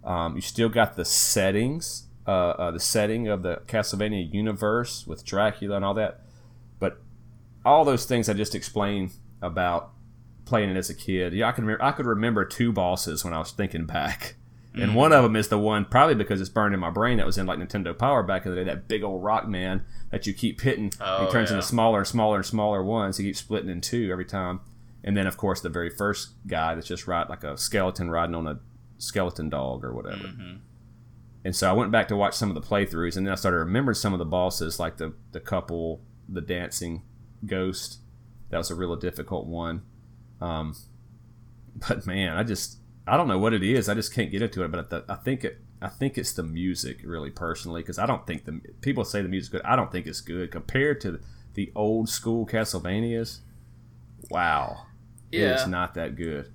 Speaker 2: Um, you still got the settings, uh, uh, the setting of the Castlevania universe with Dracula and all that. But all those things I just explained about playing it as a kid, yeah, I can remember, I could remember two bosses when I was thinking back. And mm-hmm. one of them is the one, probably because it's burned in my brain, that was in like Nintendo Power back in the day. That big old rock man that you keep hitting. Oh, he turns yeah. into smaller and smaller and smaller ones. He keeps splitting in two every time. And then, of course, the very first guy that's just right like a skeleton riding on a skeleton dog or whatever. Mm-hmm. And so I went back to watch some of the playthroughs, and then I started remembering some of the bosses, like the the couple, the dancing ghost. That was a real difficult one. Um, but man, I just I don't know what it is. I just can't get into it. But the, I think it. I think it's the music, really, personally, because I don't think the people say the music's good. I don't think it's good compared to the old school Castlevanias. Wow, yeah. it's not that good.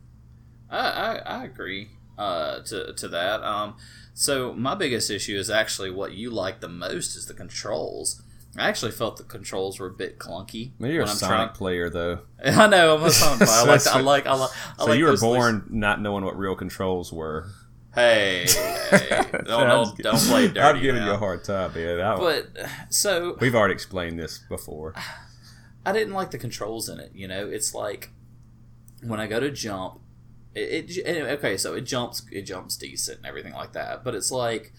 Speaker 1: I I, I agree uh, to to that. Um, so my biggest issue is actually what you like the most is the controls. I actually felt the controls were a bit clunky.
Speaker 2: Maybe you're a
Speaker 1: I'm
Speaker 2: Sonic
Speaker 1: trying-
Speaker 2: player though.
Speaker 1: I know I'm a Sonic. player. I like. I like. I like. I
Speaker 2: So
Speaker 1: like
Speaker 2: you were born not knowing what real controls were.
Speaker 1: Hey, hey. don't, don't, don't play dirty.
Speaker 2: I'm giving
Speaker 1: now.
Speaker 2: you a hard time, man. I,
Speaker 1: But so
Speaker 2: we've already explained this before.
Speaker 1: I didn't like the controls in it. You know, it's like when I go to jump, it, it okay. So it jumps, it jumps decent and everything like that. But it's like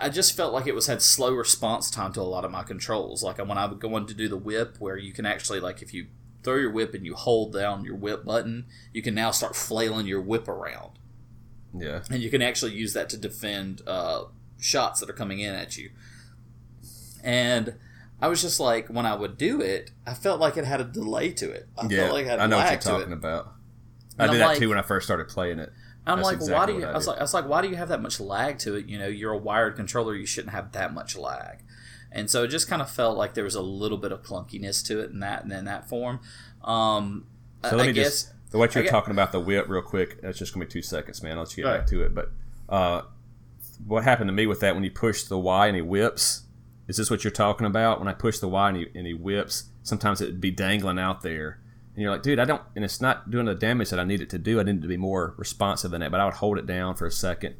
Speaker 1: I just felt like it was had slow response time to a lot of my controls. Like when I would go in to do the whip, where you can actually like if you throw your whip and you hold down your whip button, you can now start flailing your whip around,
Speaker 2: Yeah.
Speaker 1: and you can actually use that to defend uh, shots that are coming in at you. And I was just like, when I would do it, I felt like it had a delay to it. I
Speaker 2: yeah.
Speaker 1: felt like it had
Speaker 2: I know what you're talking
Speaker 1: it.
Speaker 2: about.
Speaker 1: And
Speaker 2: I did
Speaker 1: I'm
Speaker 2: that
Speaker 1: like-
Speaker 2: too when I first started playing it.
Speaker 1: I'm
Speaker 2: That's
Speaker 1: like, why do you?
Speaker 2: I
Speaker 1: I was like, I was like, why do you have that much lag to it? You know, you're a wired controller. You shouldn't have that much lag. And so it just kind of felt like there was a little bit of clunkiness to it in that in that form. Um,
Speaker 2: So
Speaker 1: I,
Speaker 2: let
Speaker 1: I
Speaker 2: me
Speaker 1: guess
Speaker 2: just what you're
Speaker 1: I
Speaker 2: talking about the whip real quick. That's just gonna be two seconds, man. I'll let you get
Speaker 1: Go
Speaker 2: back to it. But uh, what happened to me with that when you push the Y and he whips? Is this what you're talking about? When I push the Y and he, and he whips, sometimes it'd be dangling out there, and you're like, dude, I don't, and it's not doing the damage that I need it to do. I need it to be more responsive than that. But I would hold it down for a second.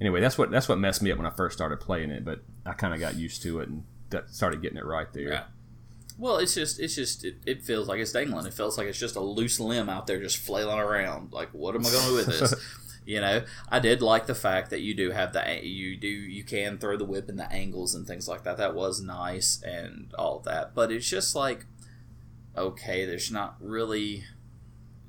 Speaker 2: Anyway, that's what that's what messed me up when I first started playing it. But I kind of got used to it and that started getting it right there.
Speaker 1: Yeah. Well, it's just it's just it, it feels like it's dangling. It feels like it's just a loose limb out there just flailing around. Like, what am I going to do with this? you know, I did like the fact that you do have the you do you can throw the whip in the angles and things like that. That was nice and all that. But it's just like okay, there's not really.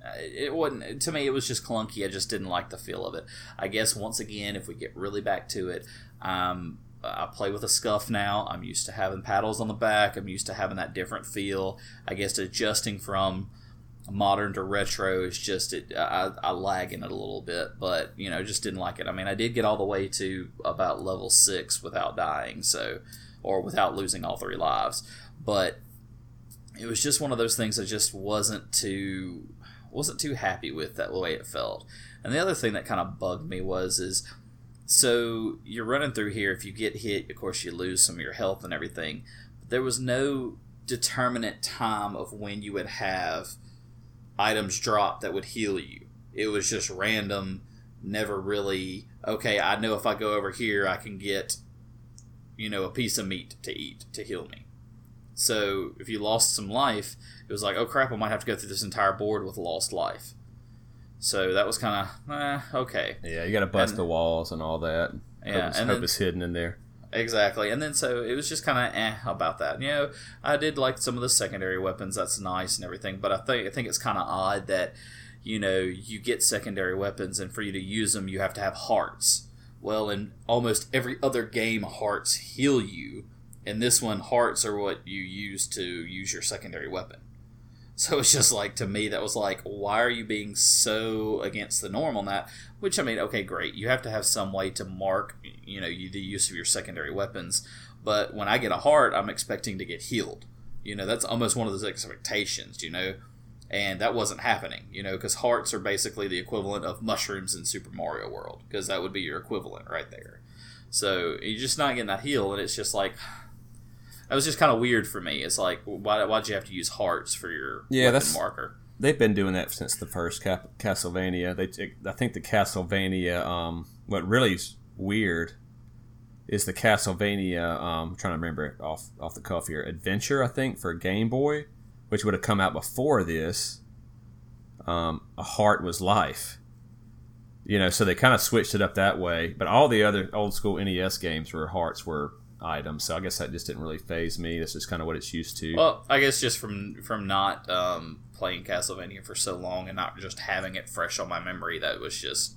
Speaker 1: uh, It wasn't to me. It was just clunky. I just didn't like the feel of it. I guess once again, if we get really back to it, um, I play with a SCUF now. I'm used to having paddles on the back. I'm used to having that different feel. I guess adjusting from modern to retro is just it. I, I lag in it a little bit, but you know, just didn't like it. I mean, I did get all the way to about level six without dying, so or without losing all three lives, but it was just one of those things I just wasn't too wasn't too happy with that way it felt. And the other thing that kind of bugged me was is so you're running through here. If you get hit, of course, you lose some of your health and everything. But there was no determinate time of when you would have items drop that would heal you. It was just random, never really, okay, I know if I go over here, I can get, you know, a piece of meat to eat to heal me. So if you lost some life, it was like, oh crap, I might have to go through this entire board with lost life. So that was kind of, eh, okay.
Speaker 2: Yeah, you got to bust
Speaker 1: And-
Speaker 2: the walls and all that.
Speaker 1: Yeah,
Speaker 2: hope,
Speaker 1: and
Speaker 2: hope
Speaker 1: then-
Speaker 2: it's hidden in there.
Speaker 1: Exactly, and then so it was just kind of eh how about that. You know, I did like some of the secondary weapons. That's nice and everything, but I think I think it's kind of odd that you know you get secondary weapons, and for you to use them, you have to have hearts. Well, in almost every other game, hearts heal you. In this one, hearts are what you use to use your secondary weapon. So it's just like to me that was like, why are you being so against the norm on that? Which I mean, okay, great. You have to have some way to mark, you know, the use of your secondary weapons. But when I get a heart, I'm expecting to get healed. You know, that's almost one of those expectations. You know, and that wasn't happening. You know, because hearts are basically the equivalent of mushrooms in Super Mario World, because that would be your equivalent right there. So you're just not getting that heal, and it's just like that was just kind of weird for me. It's like, why why'd you have to use hearts for your
Speaker 2: Yeah,
Speaker 1: weapon
Speaker 2: that's-
Speaker 1: marker?
Speaker 2: They've been doing that since the first Cap- Castlevania. They, I think the Castlevania. Um, what really is weird is the Castlevania. Um, I'm trying to remember it off off the cuff here. Adventure, I think, for Game Boy, which would have come out before this. Um, a heart was life. You know, so they kind of switched it up that way. But all the other old school NES games where hearts were items. So I guess that just didn't really faze me. That's just kind of what it's used to.
Speaker 1: Well, I guess just from from not um, playing Castlevania for so long and not just having it fresh on my memory, that was just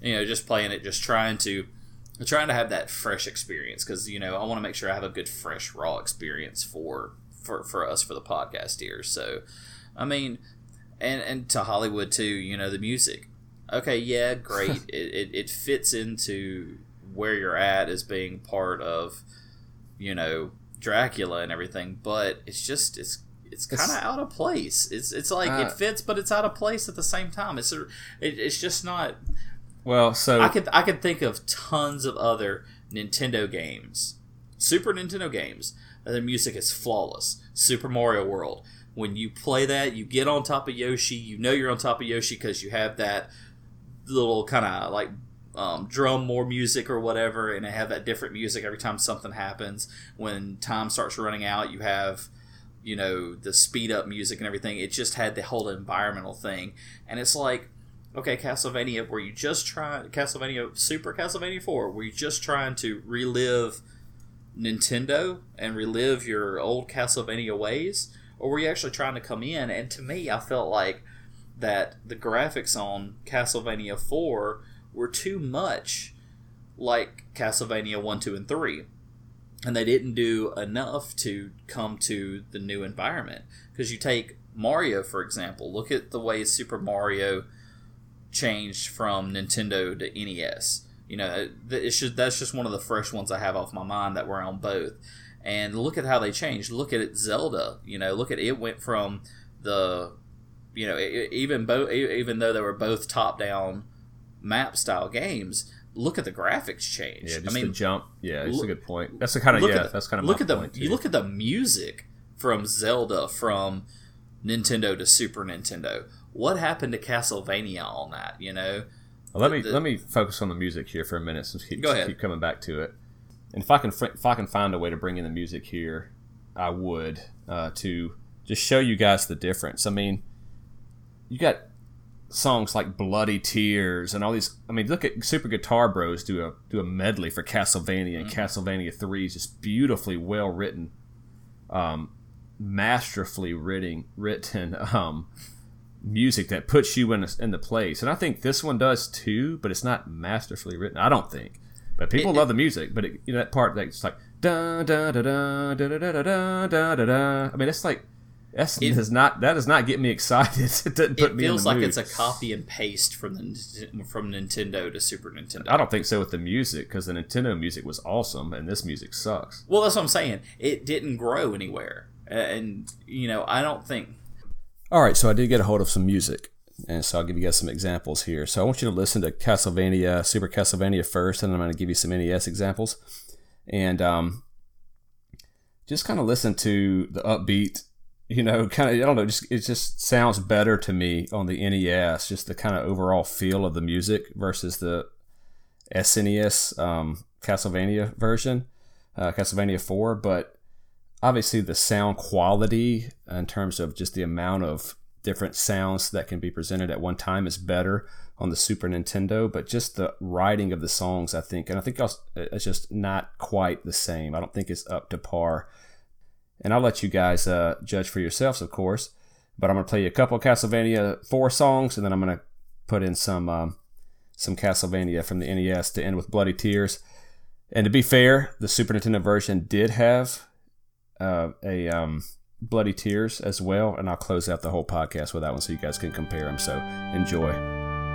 Speaker 1: you know just playing it, just trying to trying to have that fresh experience because you know I want to make sure I have a good fresh raw experience for for for us for the podcast here. So, I mean, and and to Holliwood too. You know the music. Okay, yeah, great. it, it it fits into where you're at as being part of you know Dracula and everything, but it's just it's it's kind of out of place. It's it's like
Speaker 2: Uh,
Speaker 1: it fits, but it's out of place at the same time. It's a, it, it's just not.
Speaker 2: well, so
Speaker 1: I could I could think of tons of other Nintendo games, Super Nintendo games the music is flawless. Super Mario World. When you play that, you get on top of Yoshi. You know you're on top of Yoshi because you have that little kind of like um, drum more music or whatever, and have that different music every time something happens. When time starts running out, you have you know the speed up music and everything. It just had the whole environmental thing, and it's like okay, Castlevania, were you just trying Castlevania Super Castlevania Four? Were you just trying to relive Nintendo and relive your old Castlevania ways, or were you actually trying to come in? And to me, I felt like that the graphics on Castlevania Four were too much like Castlevania One, Two, and Three. And they didn't do enough to come to the new environment. Because you take Mario, for example, look at the way Super Mario changed from Nintendo to NES. You know, just, that's just one of the fresh ones I have off my mind that were on both. And look at how they changed. Look at it, Zelda. You know, look at it went from the, you know, even both even though they were both top down map style games, look at the graphics change.
Speaker 2: Yeah, just
Speaker 1: I mean,
Speaker 2: the jump. Yeah, that's a good point. That's the kind of yeah.
Speaker 1: At,
Speaker 2: that's kind of
Speaker 1: look at
Speaker 2: the
Speaker 1: you look at the music from Zelda from Nintendo to Super Nintendo what happened to Castlevania on that? You know.
Speaker 2: Well, let me the, let me focus on the music here for a minute, since keep,
Speaker 1: go ahead.
Speaker 2: keep coming back to it. And if I can if I can find a way to bring in the music here, I would uh, to just show you guys the difference. I mean, you got songs like "Bloody Tears" and all these. I mean, look at Super Guitar Bros do a do a medley for Castlevania and mm-hmm. Castlevania Three is just beautifully well written, um, masterfully written, written. Um, music that puts you in a, in the place, and I think this one does too. But it's not masterfully written. I don't think. But people it, love the music. But it, you know that part that's like da da da da da da da da da da. I mean, it's like that's it, does not that does not get me excited. it doesn't put
Speaker 1: it me. it feels like mood. it's a copy and paste from the from Nintendo to Super Nintendo.
Speaker 2: I don't think so with the music because the Nintendo music was awesome and this music sucks.
Speaker 1: Well, that's what I'm saying. It didn't grow anywhere, and you know I don't think
Speaker 2: all right, so I did get a hold of some music, and so I'll give you guys some examples here. So I want you to listen to Castlevania, Super Castlevania first, and I'm going to give you some NES examples, and um, just kind of listen to the upbeat. You know, kind of I don't know, just it just sounds better to me on the NES. Just the kind of overall feel of the music versus the SNES um, Castlevania version, uh, Castlevania Four, but obviously the sound quality in terms of just the amount of different sounds that can be presented at one time is better on the Super Nintendo, but just the writing of the songs, I think, and I think it's just not quite the same. I don't think it's up to par. And I'll let you guys uh, judge for yourselves, of course. But I'm to play you a couple Castlevania 4 songs, and then I'm to put in some um, some Castlevania from the NES to end with Bloody Tears. And to be fair, the Super Nintendo version did have uh, a um, Bloody Tears as well, and I'll close out the whole podcast with that one so you guys can compare them. So enjoy.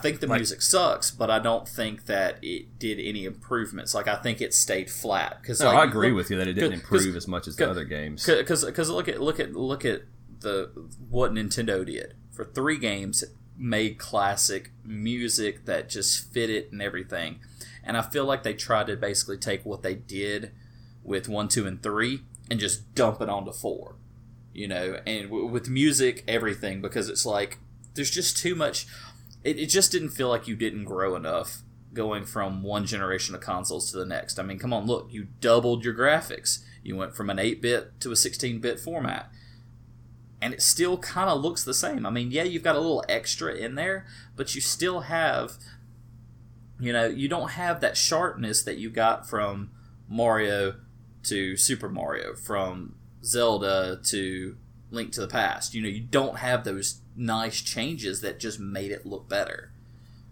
Speaker 1: Think the
Speaker 2: Like-
Speaker 1: music sucks, but I don't think that it did any improvements. Like I think it stayed flat. Because
Speaker 2: No,
Speaker 1: like,
Speaker 2: I agree
Speaker 1: look-
Speaker 2: with you that it didn't improve as much as the other games.
Speaker 1: because because look at look at look at the what Nintendo did for three games it made classic music that just fit it and everything, and I feel like they tried to basically take what they did with one, two, and three and just dump it onto four, you know, and w- with music everything because it's like there's just too much. It, it just didn't feel like you didn't grow enough going from one generation of consoles to the next. I mean, come on, look, you doubled your graphics. You went from an 8 bit to a 16 bit format. And it still kind of looks the same. I mean, yeah, you've got a little extra in there, but you still have, you know, you don't have that sharpness that you got from Mario to Super Mario, from Zelda to Link to the Past. You know, you don't have those nice changes that just made it look better.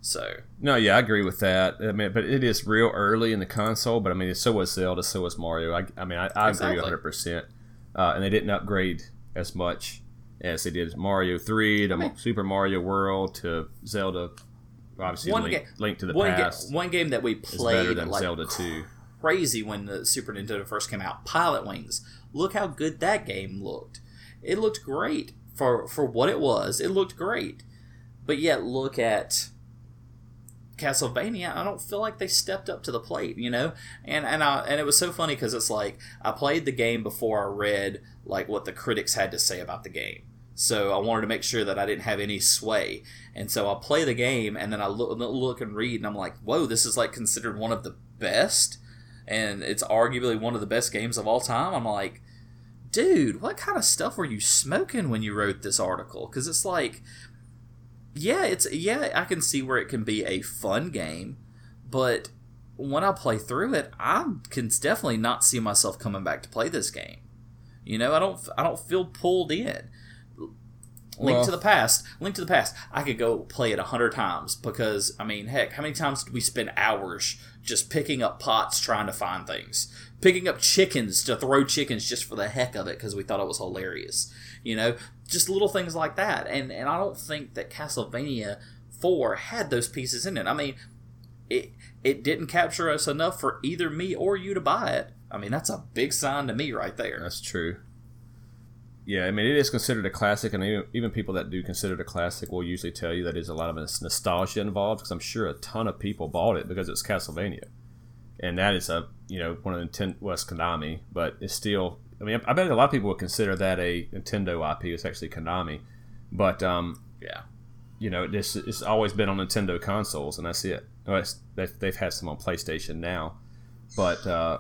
Speaker 1: So,
Speaker 2: No, yeah, I agree with that. I mean, but it is real early in the console. But I mean, so was Zelda, so was Mario. I, I mean, I, I
Speaker 1: Exactly.
Speaker 2: agree 100. percent uh, And they didn't upgrade as much as they did Mario Three to Super Mario World to Zelda. Obviously,
Speaker 1: One
Speaker 2: Link,
Speaker 1: ga-
Speaker 2: Link to the
Speaker 1: one, ga-
Speaker 2: Past
Speaker 1: one game that we
Speaker 2: is better
Speaker 1: played
Speaker 2: than
Speaker 1: like
Speaker 2: Zelda Two.
Speaker 1: crazy when the Super Nintendo first came out. Pilotwings. Look how good that game looked. It looked great for for what it was. It looked great. But yet look at Castlevania, I don't feel like they stepped up to the plate, you know. And and I and it was so funny because it's like I played the game before I read like what the critics had to say about the game. So I wanted to make sure that I didn't have any sway, and so I play the game, and then I look, look and read, and I'm like, "Whoa, this is like considered one of the best, and it's arguably one of the best games of all time." I'm like, "Dude, what kind of stuff were you smoking when you wrote this article?" Because it's like, yeah, it's yeah, I can see where it can be a fun game, but when I play through it, I can definitely not see myself coming back to play this game. You know, I don't I don't feel pulled in. Link
Speaker 2: Well-
Speaker 1: to the Past, Link to the Past. I could go play it a hundred times because I mean, heck, how many times did we spend hours just picking up pots trying to find things, picking up chickens to throw chickens just for the heck of it because we thought it was hilarious. You know, just little things like that. And and I don't think that Castlevania Four had those pieces in it. I mean, it it didn't capture us enough for either me or you to buy it. I mean, that's a big sign to me right there.
Speaker 2: That's true. Yeah, I mean, it is considered a classic, and even, even people that do consider it a classic will usually tell you that there's a lot of nostalgia involved because I'm sure a ton of people bought it because it's Castlevania, and that is a you know one of the Nintendo it's Konami, but it's still. I mean, I bet a lot of people would consider that a Nintendo IP. It's actually Konami, but um,
Speaker 1: Yeah.
Speaker 2: you know, this it's always been on Nintendo consoles, and that's it. Well, they've, they've had some on PlayStation now, but uh,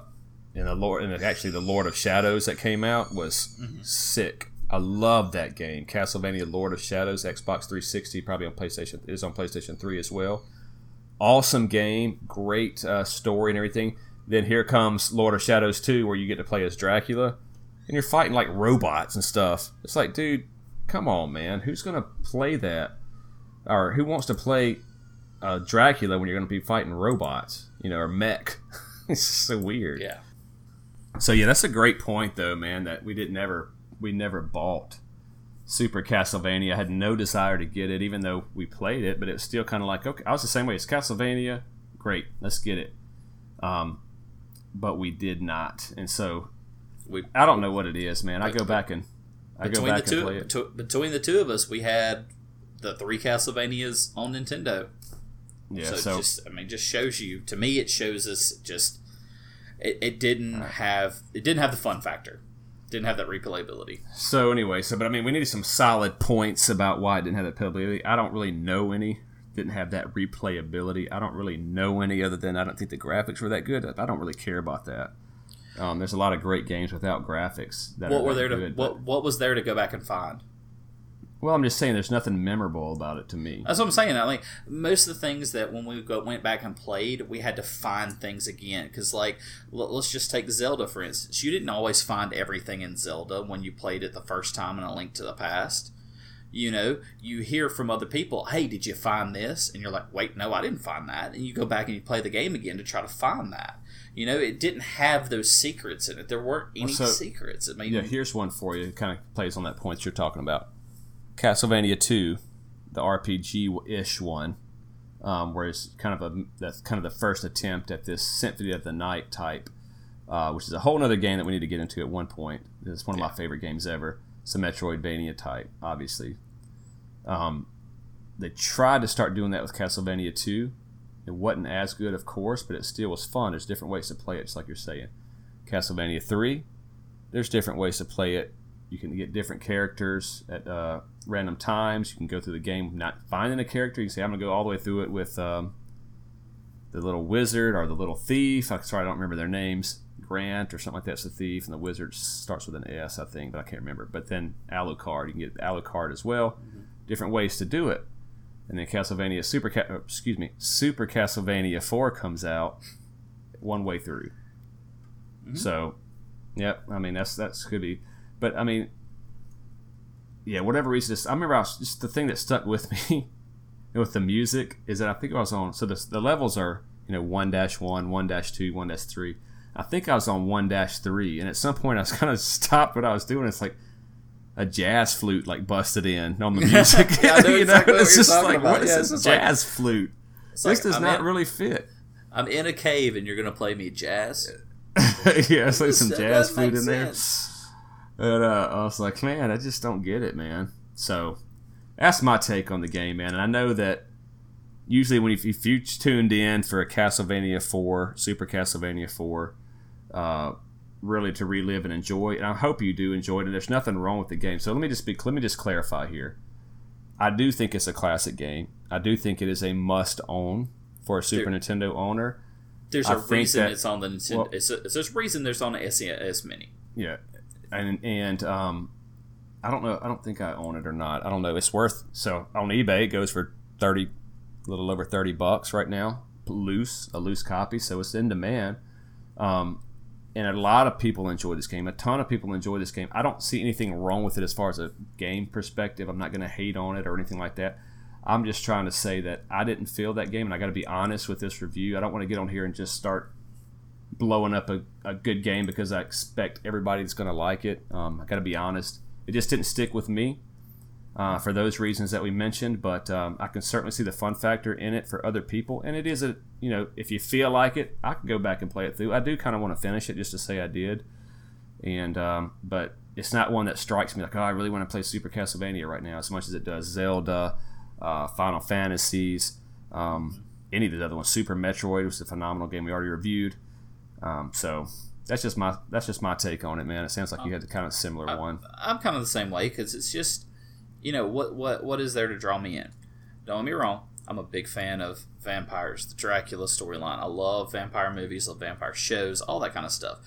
Speaker 2: in the Lord, and actually the Lord of Shadows that came out was sick. I love that game, Castlevania Lord of Shadows, Xbox 360, probably on PlayStation is on PlayStation 3 as well. Awesome game, great uh, story and everything. Then here comes Lord of Shadows 2, where you get to play as Dracula, and you're fighting like robots and stuff. It's like, dude, come on, man, who's gonna play that? or who wants to play uh, Dracula when you're going to be fighting robots, you know, or mech? it's so weird.
Speaker 1: Yeah.
Speaker 2: So yeah, that's a great point though, man. That we didn't ever we never bought Super Castlevania. I had no desire to get it, even though we played it. But it was still kind of like okay, I was the same way. It's Castlevania, great, let's get it. Um, but we did not, and so
Speaker 1: We
Speaker 2: I don't know what it is, man. I go back and I go
Speaker 1: between the
Speaker 2: back and
Speaker 1: two
Speaker 2: play it.
Speaker 1: between the two of us, we had the three Castlevanias on Nintendo.
Speaker 2: Yeah,
Speaker 1: so,
Speaker 2: so,
Speaker 1: it just I mean, just shows you. To me, it shows us just it, it didn't have it didn't have the fun factor. Didn't have that replayability.
Speaker 2: So anyway, so but I mean, we needed some solid points about why it didn't have that playability. I don't really know any. Didn't have that replayability. I don't really know any other than I don't think the graphics were that good. I don't really care about that. Um, there's a lot of great games without graphics that
Speaker 1: What
Speaker 2: are
Speaker 1: were there to
Speaker 2: good, but-
Speaker 1: what what was there to go back and find?
Speaker 2: Well, I'm just saying, there's nothing memorable about it to me.
Speaker 1: That's what I'm saying. I mean, most of the things that when we go, went back and played, we had to find things again. Because, like, l- let's just take Zelda for instance. You didn't always find everything in Zelda when you played it the first time in A Link to the Past. You know, you hear from other people, "Hey, did you find this?" And you're like, "Wait, no, I didn't find that." And you go back and you play the game again to try to find that. You know, it didn't have those secrets in it. There weren't any
Speaker 2: so-
Speaker 1: secrets. I mean,
Speaker 2: Yeah, here's one for you. It kind of plays on that point you're talking about. Castlevania 2, the RPG ish one, um, where it's kind of a that's kind of the first attempt at this Symphony of the Night type, uh, which is a whole other game that we need to get into at one point. It's one of my favorite games ever. It's a Metroidvania type, obviously. Um, they tried to start doing that with Castlevania 2. It wasn't as good, of course, but it still was fun. There's different ways to play it, just like you're saying. Castlevania 3, there's different ways to play it. You can get different characters at uh, random times. You can go through the game not finding a character. You can say, I'm going to go all the way through it with um, the little wizard or the little thief. I'm sorry, I don't remember their names. Grant or something like that's the thief, and the wizard starts with an S, I think, but I can't remember. But then Alucard, you can get Alucard as well. Mm-hmm. Different ways to do it. And then Castlevania Super, Ca- excuse me, Super Castlevania Four comes out one way through. Mm-hmm. So, yep. I mean, that's that's could be, but I mean, yeah, whatever reason. Just, I remember I was just the thing that stuck with me with the music is that I think I was on. So the the levels are you know one dash one, one dash two, one dash three I think I was on one dash three, and at some point I was kind of stopped what I was doing. It's like a jazz flute like busted in on the music. yeah, I know you exactly know? It's just like about. what is yeah, this jazz like, flute? This like, does I'm not in, really fit.
Speaker 1: I'm in a cave and you're gonna play me jazz.
Speaker 2: yeah, it's like some jazz flute in there. And uh, I was like, man, I just don't get it, man. So that's my take on the game, man. And I know that usually when you, if you tuned in for a Castlevania 4, Super Castlevania 4, uh, really to relive and enjoy. And I hope you do enjoy it. And there's nothing wrong with the game. So let me just be let me just clarify here. I do think it's a classic game. I do think it is a must own for a Super there, Nintendo owner.
Speaker 1: There's I a reason that, it's on the Nintendo. Well, it's a, there's a reason there's on the SNES Mini.
Speaker 2: Yeah, and and um, I don't know. I don't think I own it or not. I don't know. It's worth so on eBay. It goes for thirty, a little over thirty bucks right now, loose a loose copy. So it's in demand. Um, and a lot of people enjoy this game. A ton of people enjoy this game. I don't see anything wrong with it as far as a game perspective. I'm not going to hate on it or anything like that. I'm just trying to say that I didn't feel that game, and I got to be honest with this review. I don't want to get on here and just start blowing up a, a good game because I expect everybody that's going to like it. Um, I got to be honest. It just didn't stick with me uh, for those reasons that we mentioned, but um, I can certainly see the fun factor in it for other people. And it is a, you know, if you feel like it, I can go back and play it through. I do kind of want to finish it just to say I did. And, um, but it's not one that strikes me like, oh, I really want to play Super Castlevania right now as much as it does Zelda, uh, Final Fantasies, um, any of the other ones. Super Metroid was a phenomenal game we already reviewed. Um, so that's just my that's just my take on it, man. It sounds like you had a kind of similar
Speaker 1: I,
Speaker 2: one.
Speaker 1: I'm kind of the same way because it's just you know what what what is there to draw me in? Don't get me wrong. I'm a big fan of vampires, the Dracula storyline. I love vampire movies, love vampire shows, all that kind of stuff.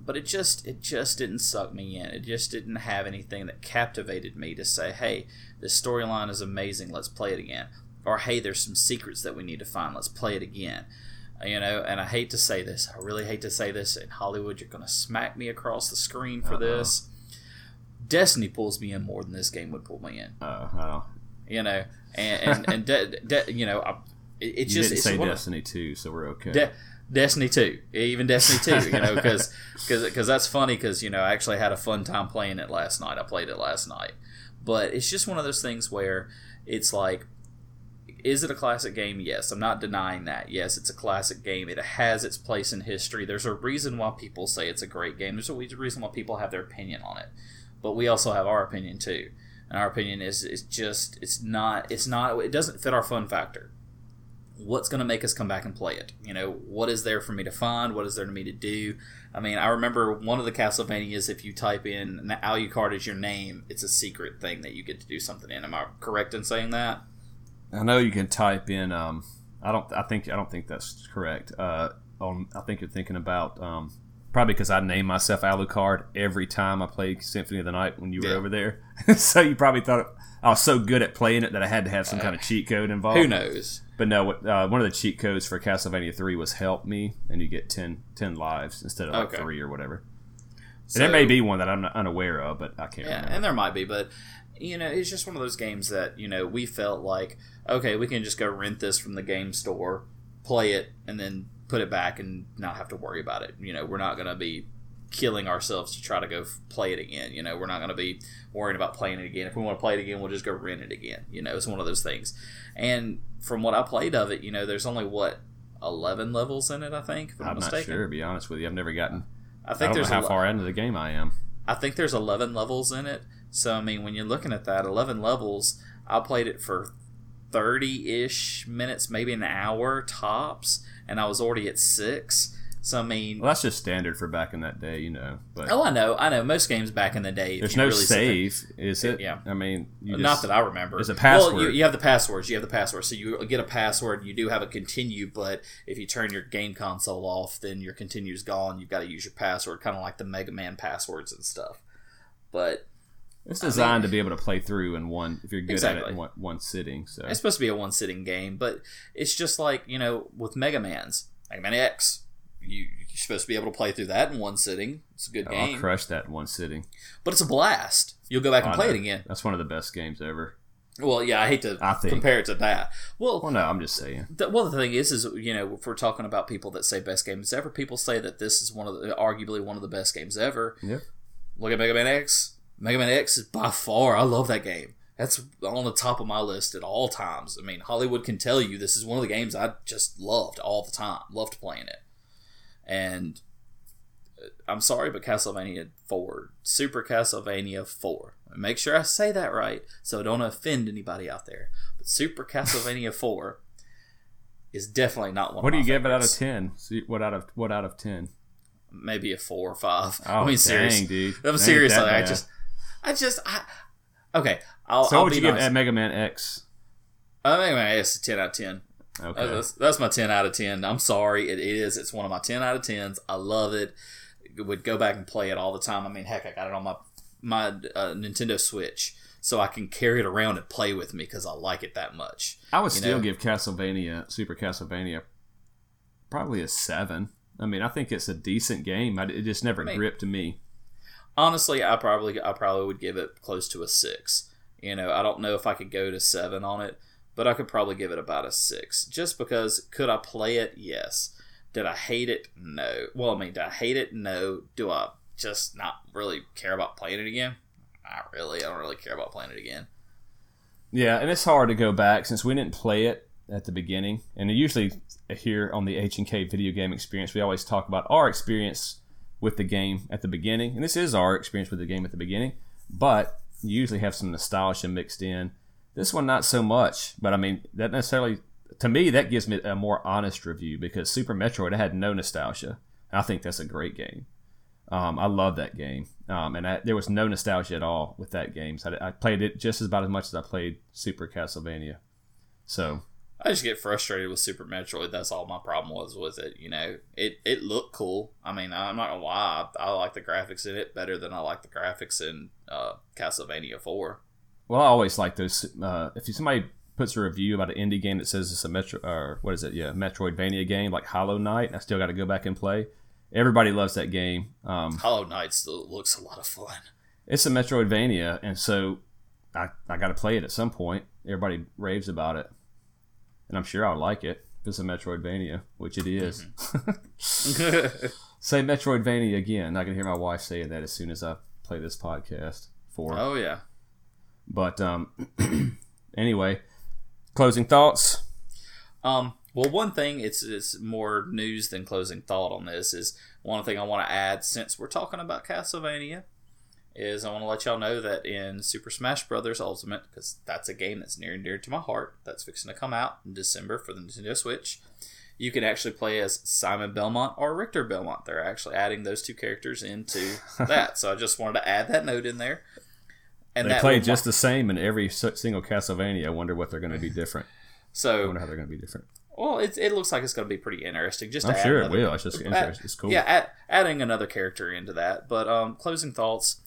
Speaker 1: But it just it just didn't suck me in. It just didn't have anything that captivated me to say, "Hey, this storyline is amazing. Let's play it again." Or, "Hey, there's some secrets that we need to find. Let's play it again." You know, and I hate to say this. I really hate to say this. In Holliwood, you're going to smack me across the screen for uh this Destiny pulls me in more than this game would pull me in.
Speaker 2: Oh,
Speaker 1: You know, and and, and de- de- you know, I, it, it just
Speaker 2: didn't
Speaker 1: it's
Speaker 2: say Destiny two, so we're okay.
Speaker 1: De- Destiny two, even Destiny two, you know, because because that's funny because you know I actually had a fun time playing it last night. I played it last night, but it's just one of those things where it's like is it a classic game? Yes, I'm not denying that. Yes, it's a classic game. It has its place in history. There's a reason why people say it's a great game. There's a reason why people have their opinion on it but we also have our opinion too. And our opinion is it's just it's not it's not it doesn't fit our fun factor. What's going to make us come back and play it? You know, what is there for me to find? What is there for me to do? I mean, I remember one of the Castlevanias. If you type in Alucard as your name, it's a secret thing that you get to do something in. Am I correct in saying that?
Speaker 2: I know you can type in. Um, I don't. I think. I don't think that's correct. Uh, on. I think you're thinking about um, probably because I name myself Alucard every time I play Symphony of the Night when you were yeah. over there. so you probably thought I was so good at playing it that I had to have some uh, kind of cheat code involved.
Speaker 1: Who knows?
Speaker 2: But no, uh, one of the cheat codes for Castlevania 3 was help me, and you get 10, 10 lives instead of like okay. three or whatever. So, there may be one that I'm unaware of, but I can't.
Speaker 1: Yeah,
Speaker 2: remember.
Speaker 1: and there might be, but you know, it's just one of those games that you know we felt like okay, we can just go rent this from the game store, play it, and then put it back and not have to worry about it. You know, we're not going to be killing ourselves to try to go f- play it again. You know, we're not going to be worrying about playing it again. If we want to play it again, we'll just go rent it again. You know, it's one of those things. And from what I played of it, you know, there's only what eleven levels in it. I think. If I'm,
Speaker 2: I'm not
Speaker 1: mistaken.
Speaker 2: sure. To be honest with you, I've never gotten.
Speaker 1: I
Speaker 2: I
Speaker 1: think
Speaker 2: don't
Speaker 1: there's
Speaker 2: how
Speaker 1: ele-
Speaker 2: far into the game I am.
Speaker 1: I think there's 11 levels in it. So I mean, when you're looking at that 11 levels, I played it for 30-ish minutes, maybe an hour tops, and I was already at 6. So I mean,
Speaker 2: Well, that's just standard for back in that day, you know. But
Speaker 1: oh, I know, I know. Most games back in the day,
Speaker 2: there's no
Speaker 1: really
Speaker 2: save, is it?
Speaker 1: Yeah.
Speaker 2: I mean, you
Speaker 1: Not that I remember.
Speaker 2: It's a password.
Speaker 1: Well, you, you have the passwords. You have the password. So you get a password. You do have a continue, but if you turn your game console off, then your continue's gone. You've got to use your password, kind of like the Mega Man passwords and stuff. But
Speaker 2: It's designed to be able to play through in one if you're good at it in one, one sitting. So
Speaker 1: It's supposed to be a one sitting game, but it's just like, you know, with Mega Man's, Mega Man X. You, you're supposed to be able to play through that in one sitting. It's a good
Speaker 2: Oh, I'll
Speaker 1: game.
Speaker 2: crush that in one sitting.
Speaker 1: But it's a blast. You'll go back and
Speaker 2: oh,
Speaker 1: play it again.
Speaker 2: That's one of the best games ever.
Speaker 1: Well, yeah, I hate to
Speaker 2: I think.
Speaker 1: compare it to that. Well,
Speaker 2: Well, no, I'm just saying.
Speaker 1: the, well, the thing is, is you know, if we're talking about people that say best games ever, people say that this is one of the arguably one of the best games ever.
Speaker 2: Yep.
Speaker 1: Look at Mega Man X. Mega Man X is by far. I love that game. That's on the top of my list at all times. I mean, Holliwood can tell you this is one of the games I just loved all the time. Loved playing it. And uh, I'm sorry, but Castlevania 4, Super Castlevania 4. Make sure I say that right so I don't offend anybody out there. But Super Castlevania 4 is definitely not one
Speaker 2: What do you
Speaker 1: my
Speaker 2: give it out of ten? What out of what out of ten?
Speaker 1: Maybe a 4 or 5.
Speaker 2: Oh,
Speaker 1: I mean,
Speaker 2: dang,
Speaker 1: serious.
Speaker 2: dude.
Speaker 1: I'm serious. Like, I just, I just, I, okay. I'll,
Speaker 2: So
Speaker 1: I'll
Speaker 2: would
Speaker 1: be
Speaker 2: you give
Speaker 1: nice.
Speaker 2: at Mega Man X?
Speaker 1: I think my it's a 10 out of 10.
Speaker 2: Okay.
Speaker 1: That's, that's my 10 out of 10. I'm sorry. It is. It's one of my 10 out of 10s. I love it. Would go back and play it all the time. I mean, heck, I got it on my my uh, Nintendo Switch, so I can carry it around and play with me because I like it that much.
Speaker 2: I would still
Speaker 1: know?
Speaker 2: give Castlevania, Super Castlevania, probably a seven. I mean, I think it's a decent game. I, it just never
Speaker 1: Maybe.
Speaker 2: gripped to me.
Speaker 1: Honestly, I probably I probably would give it close to a six. You know, I don't know if I could go to seven on it, but I could probably give it about a six. Just because could I play it? Yes. Did I hate it? No. Well, I mean, did I hate it? No. Do I just not really care about playing it again? Not really. I don't really care about playing it again.
Speaker 2: Yeah, and it's hard to go back since we didn't play it at the beginning. And usually here on the H and K video game experience, we always talk about our experience with the game at the beginning, and this is our experience with the game at the beginning. But you usually have some nostalgia mixed in. This one, not so much. But I mean, that necessarily to me that gives me a more honest review because Super Metroid had no nostalgia. I think that's a great game. Um, I love that game, um, and I, there was no nostalgia at all with that game. So I, I played it just about as much as I played Super Castlevania. So
Speaker 1: I just get frustrated with Super Metroid. That's all my problem was with it. You know, it it looked cool. I mean, I'm not gonna lie. I, I like the graphics in it better than I like the graphics in uh, Castlevania Four.
Speaker 2: Well, I always like those. Uh, if somebody puts a review about an indie game that says it's a Metro or what is it? Yeah, Metroidvania game like Hollow Knight, I still got to go back and play. Everybody loves that game. Um,
Speaker 1: Hollow Knight still looks a lot of fun.
Speaker 2: it's a Metroidvania, and so I, I got to play it at some point. Everybody raves about it, and I'm sure I'll like it if it's a Metroidvania, which it is. say Metroidvania again. I can hear my wife saying that as soon as I play this podcast for.
Speaker 1: oh yeah.
Speaker 2: But um, anyway, closing thoughts.
Speaker 1: Um, well, one thing it's it's more news than closing thought on this is one thing I want to add since we're talking about Castlevania is I want to let y'all know that in Super Smash Brothers Ultimate because that's a game that's near and dear to my heart that's fixing to come out in December for the Nintendo Switch. You can actually play as Simon Belmont or Richter Belmont. They're actually adding those two characters into that, so I just wanted to add that note in there. And
Speaker 2: They play just the same in every single Castlevania. I wonder what they're going to be different.
Speaker 1: so I
Speaker 2: wonder how they're going to be different.
Speaker 1: Well, it, it looks like it's going to be pretty interesting. Just
Speaker 2: I'm sure it will. It's just
Speaker 1: add-
Speaker 2: interesting. It's cool.
Speaker 1: Yeah, add, adding another character into that. But um, closing thoughts,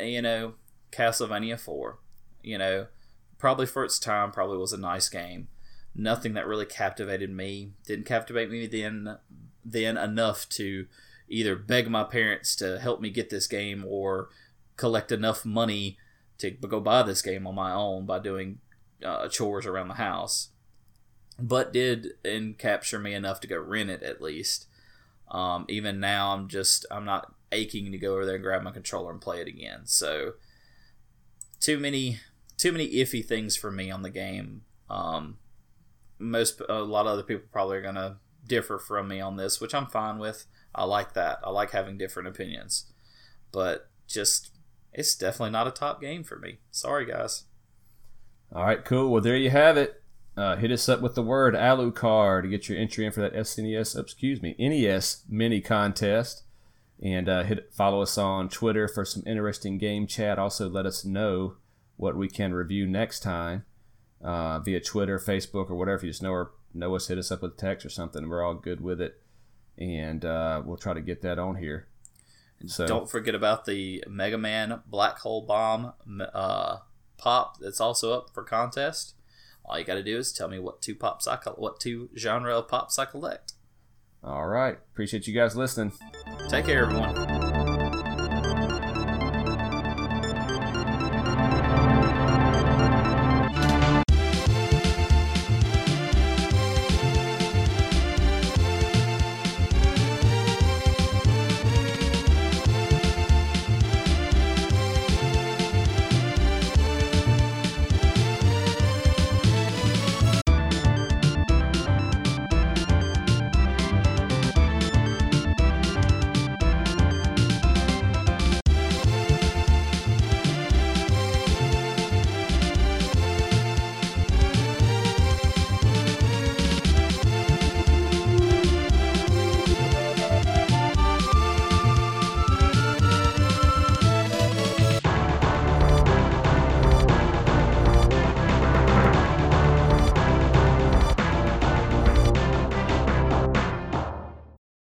Speaker 1: you know, Castlevania Four, you know, probably for its time, probably was a nice game. Nothing that really captivated me. Didn't captivate me then then enough to either beg my parents to help me get this game or collect enough money to go buy this game on my own by doing uh, chores around the house but did and capture me enough to go rent it at least. Um, even now, I'm just I'm not aching to go over there and grab my controller and play it again. So too many too many iffy things for me on the game. Um, most a lot of other people probably are gonna differ from me on this, which I'm fine with. I like that. I like having different opinions, but just it's definitely not a top game for me. Sorry, guys.
Speaker 2: All right, cool. Well, there you have it. Uh, hit us up with the word Alucard to get your entry in for that SNES, excuse me, NES mini contest. And uh, hit follow us on Twitter for some interesting game chat. Also, let us know what we can review next time uh, via Twitter, Facebook, or whatever. If you just know or know us, hit us up with text or something. We're all good with it, and uh, we'll try to get that on here.
Speaker 1: So don't forget about the Mega Man Black Hole Bomb uh, pop that's also up for contest. All you got to do is tell me what two pops I what two genre of pops I collect.
Speaker 2: All right, appreciate you guys listening.
Speaker 1: Take care, everyone.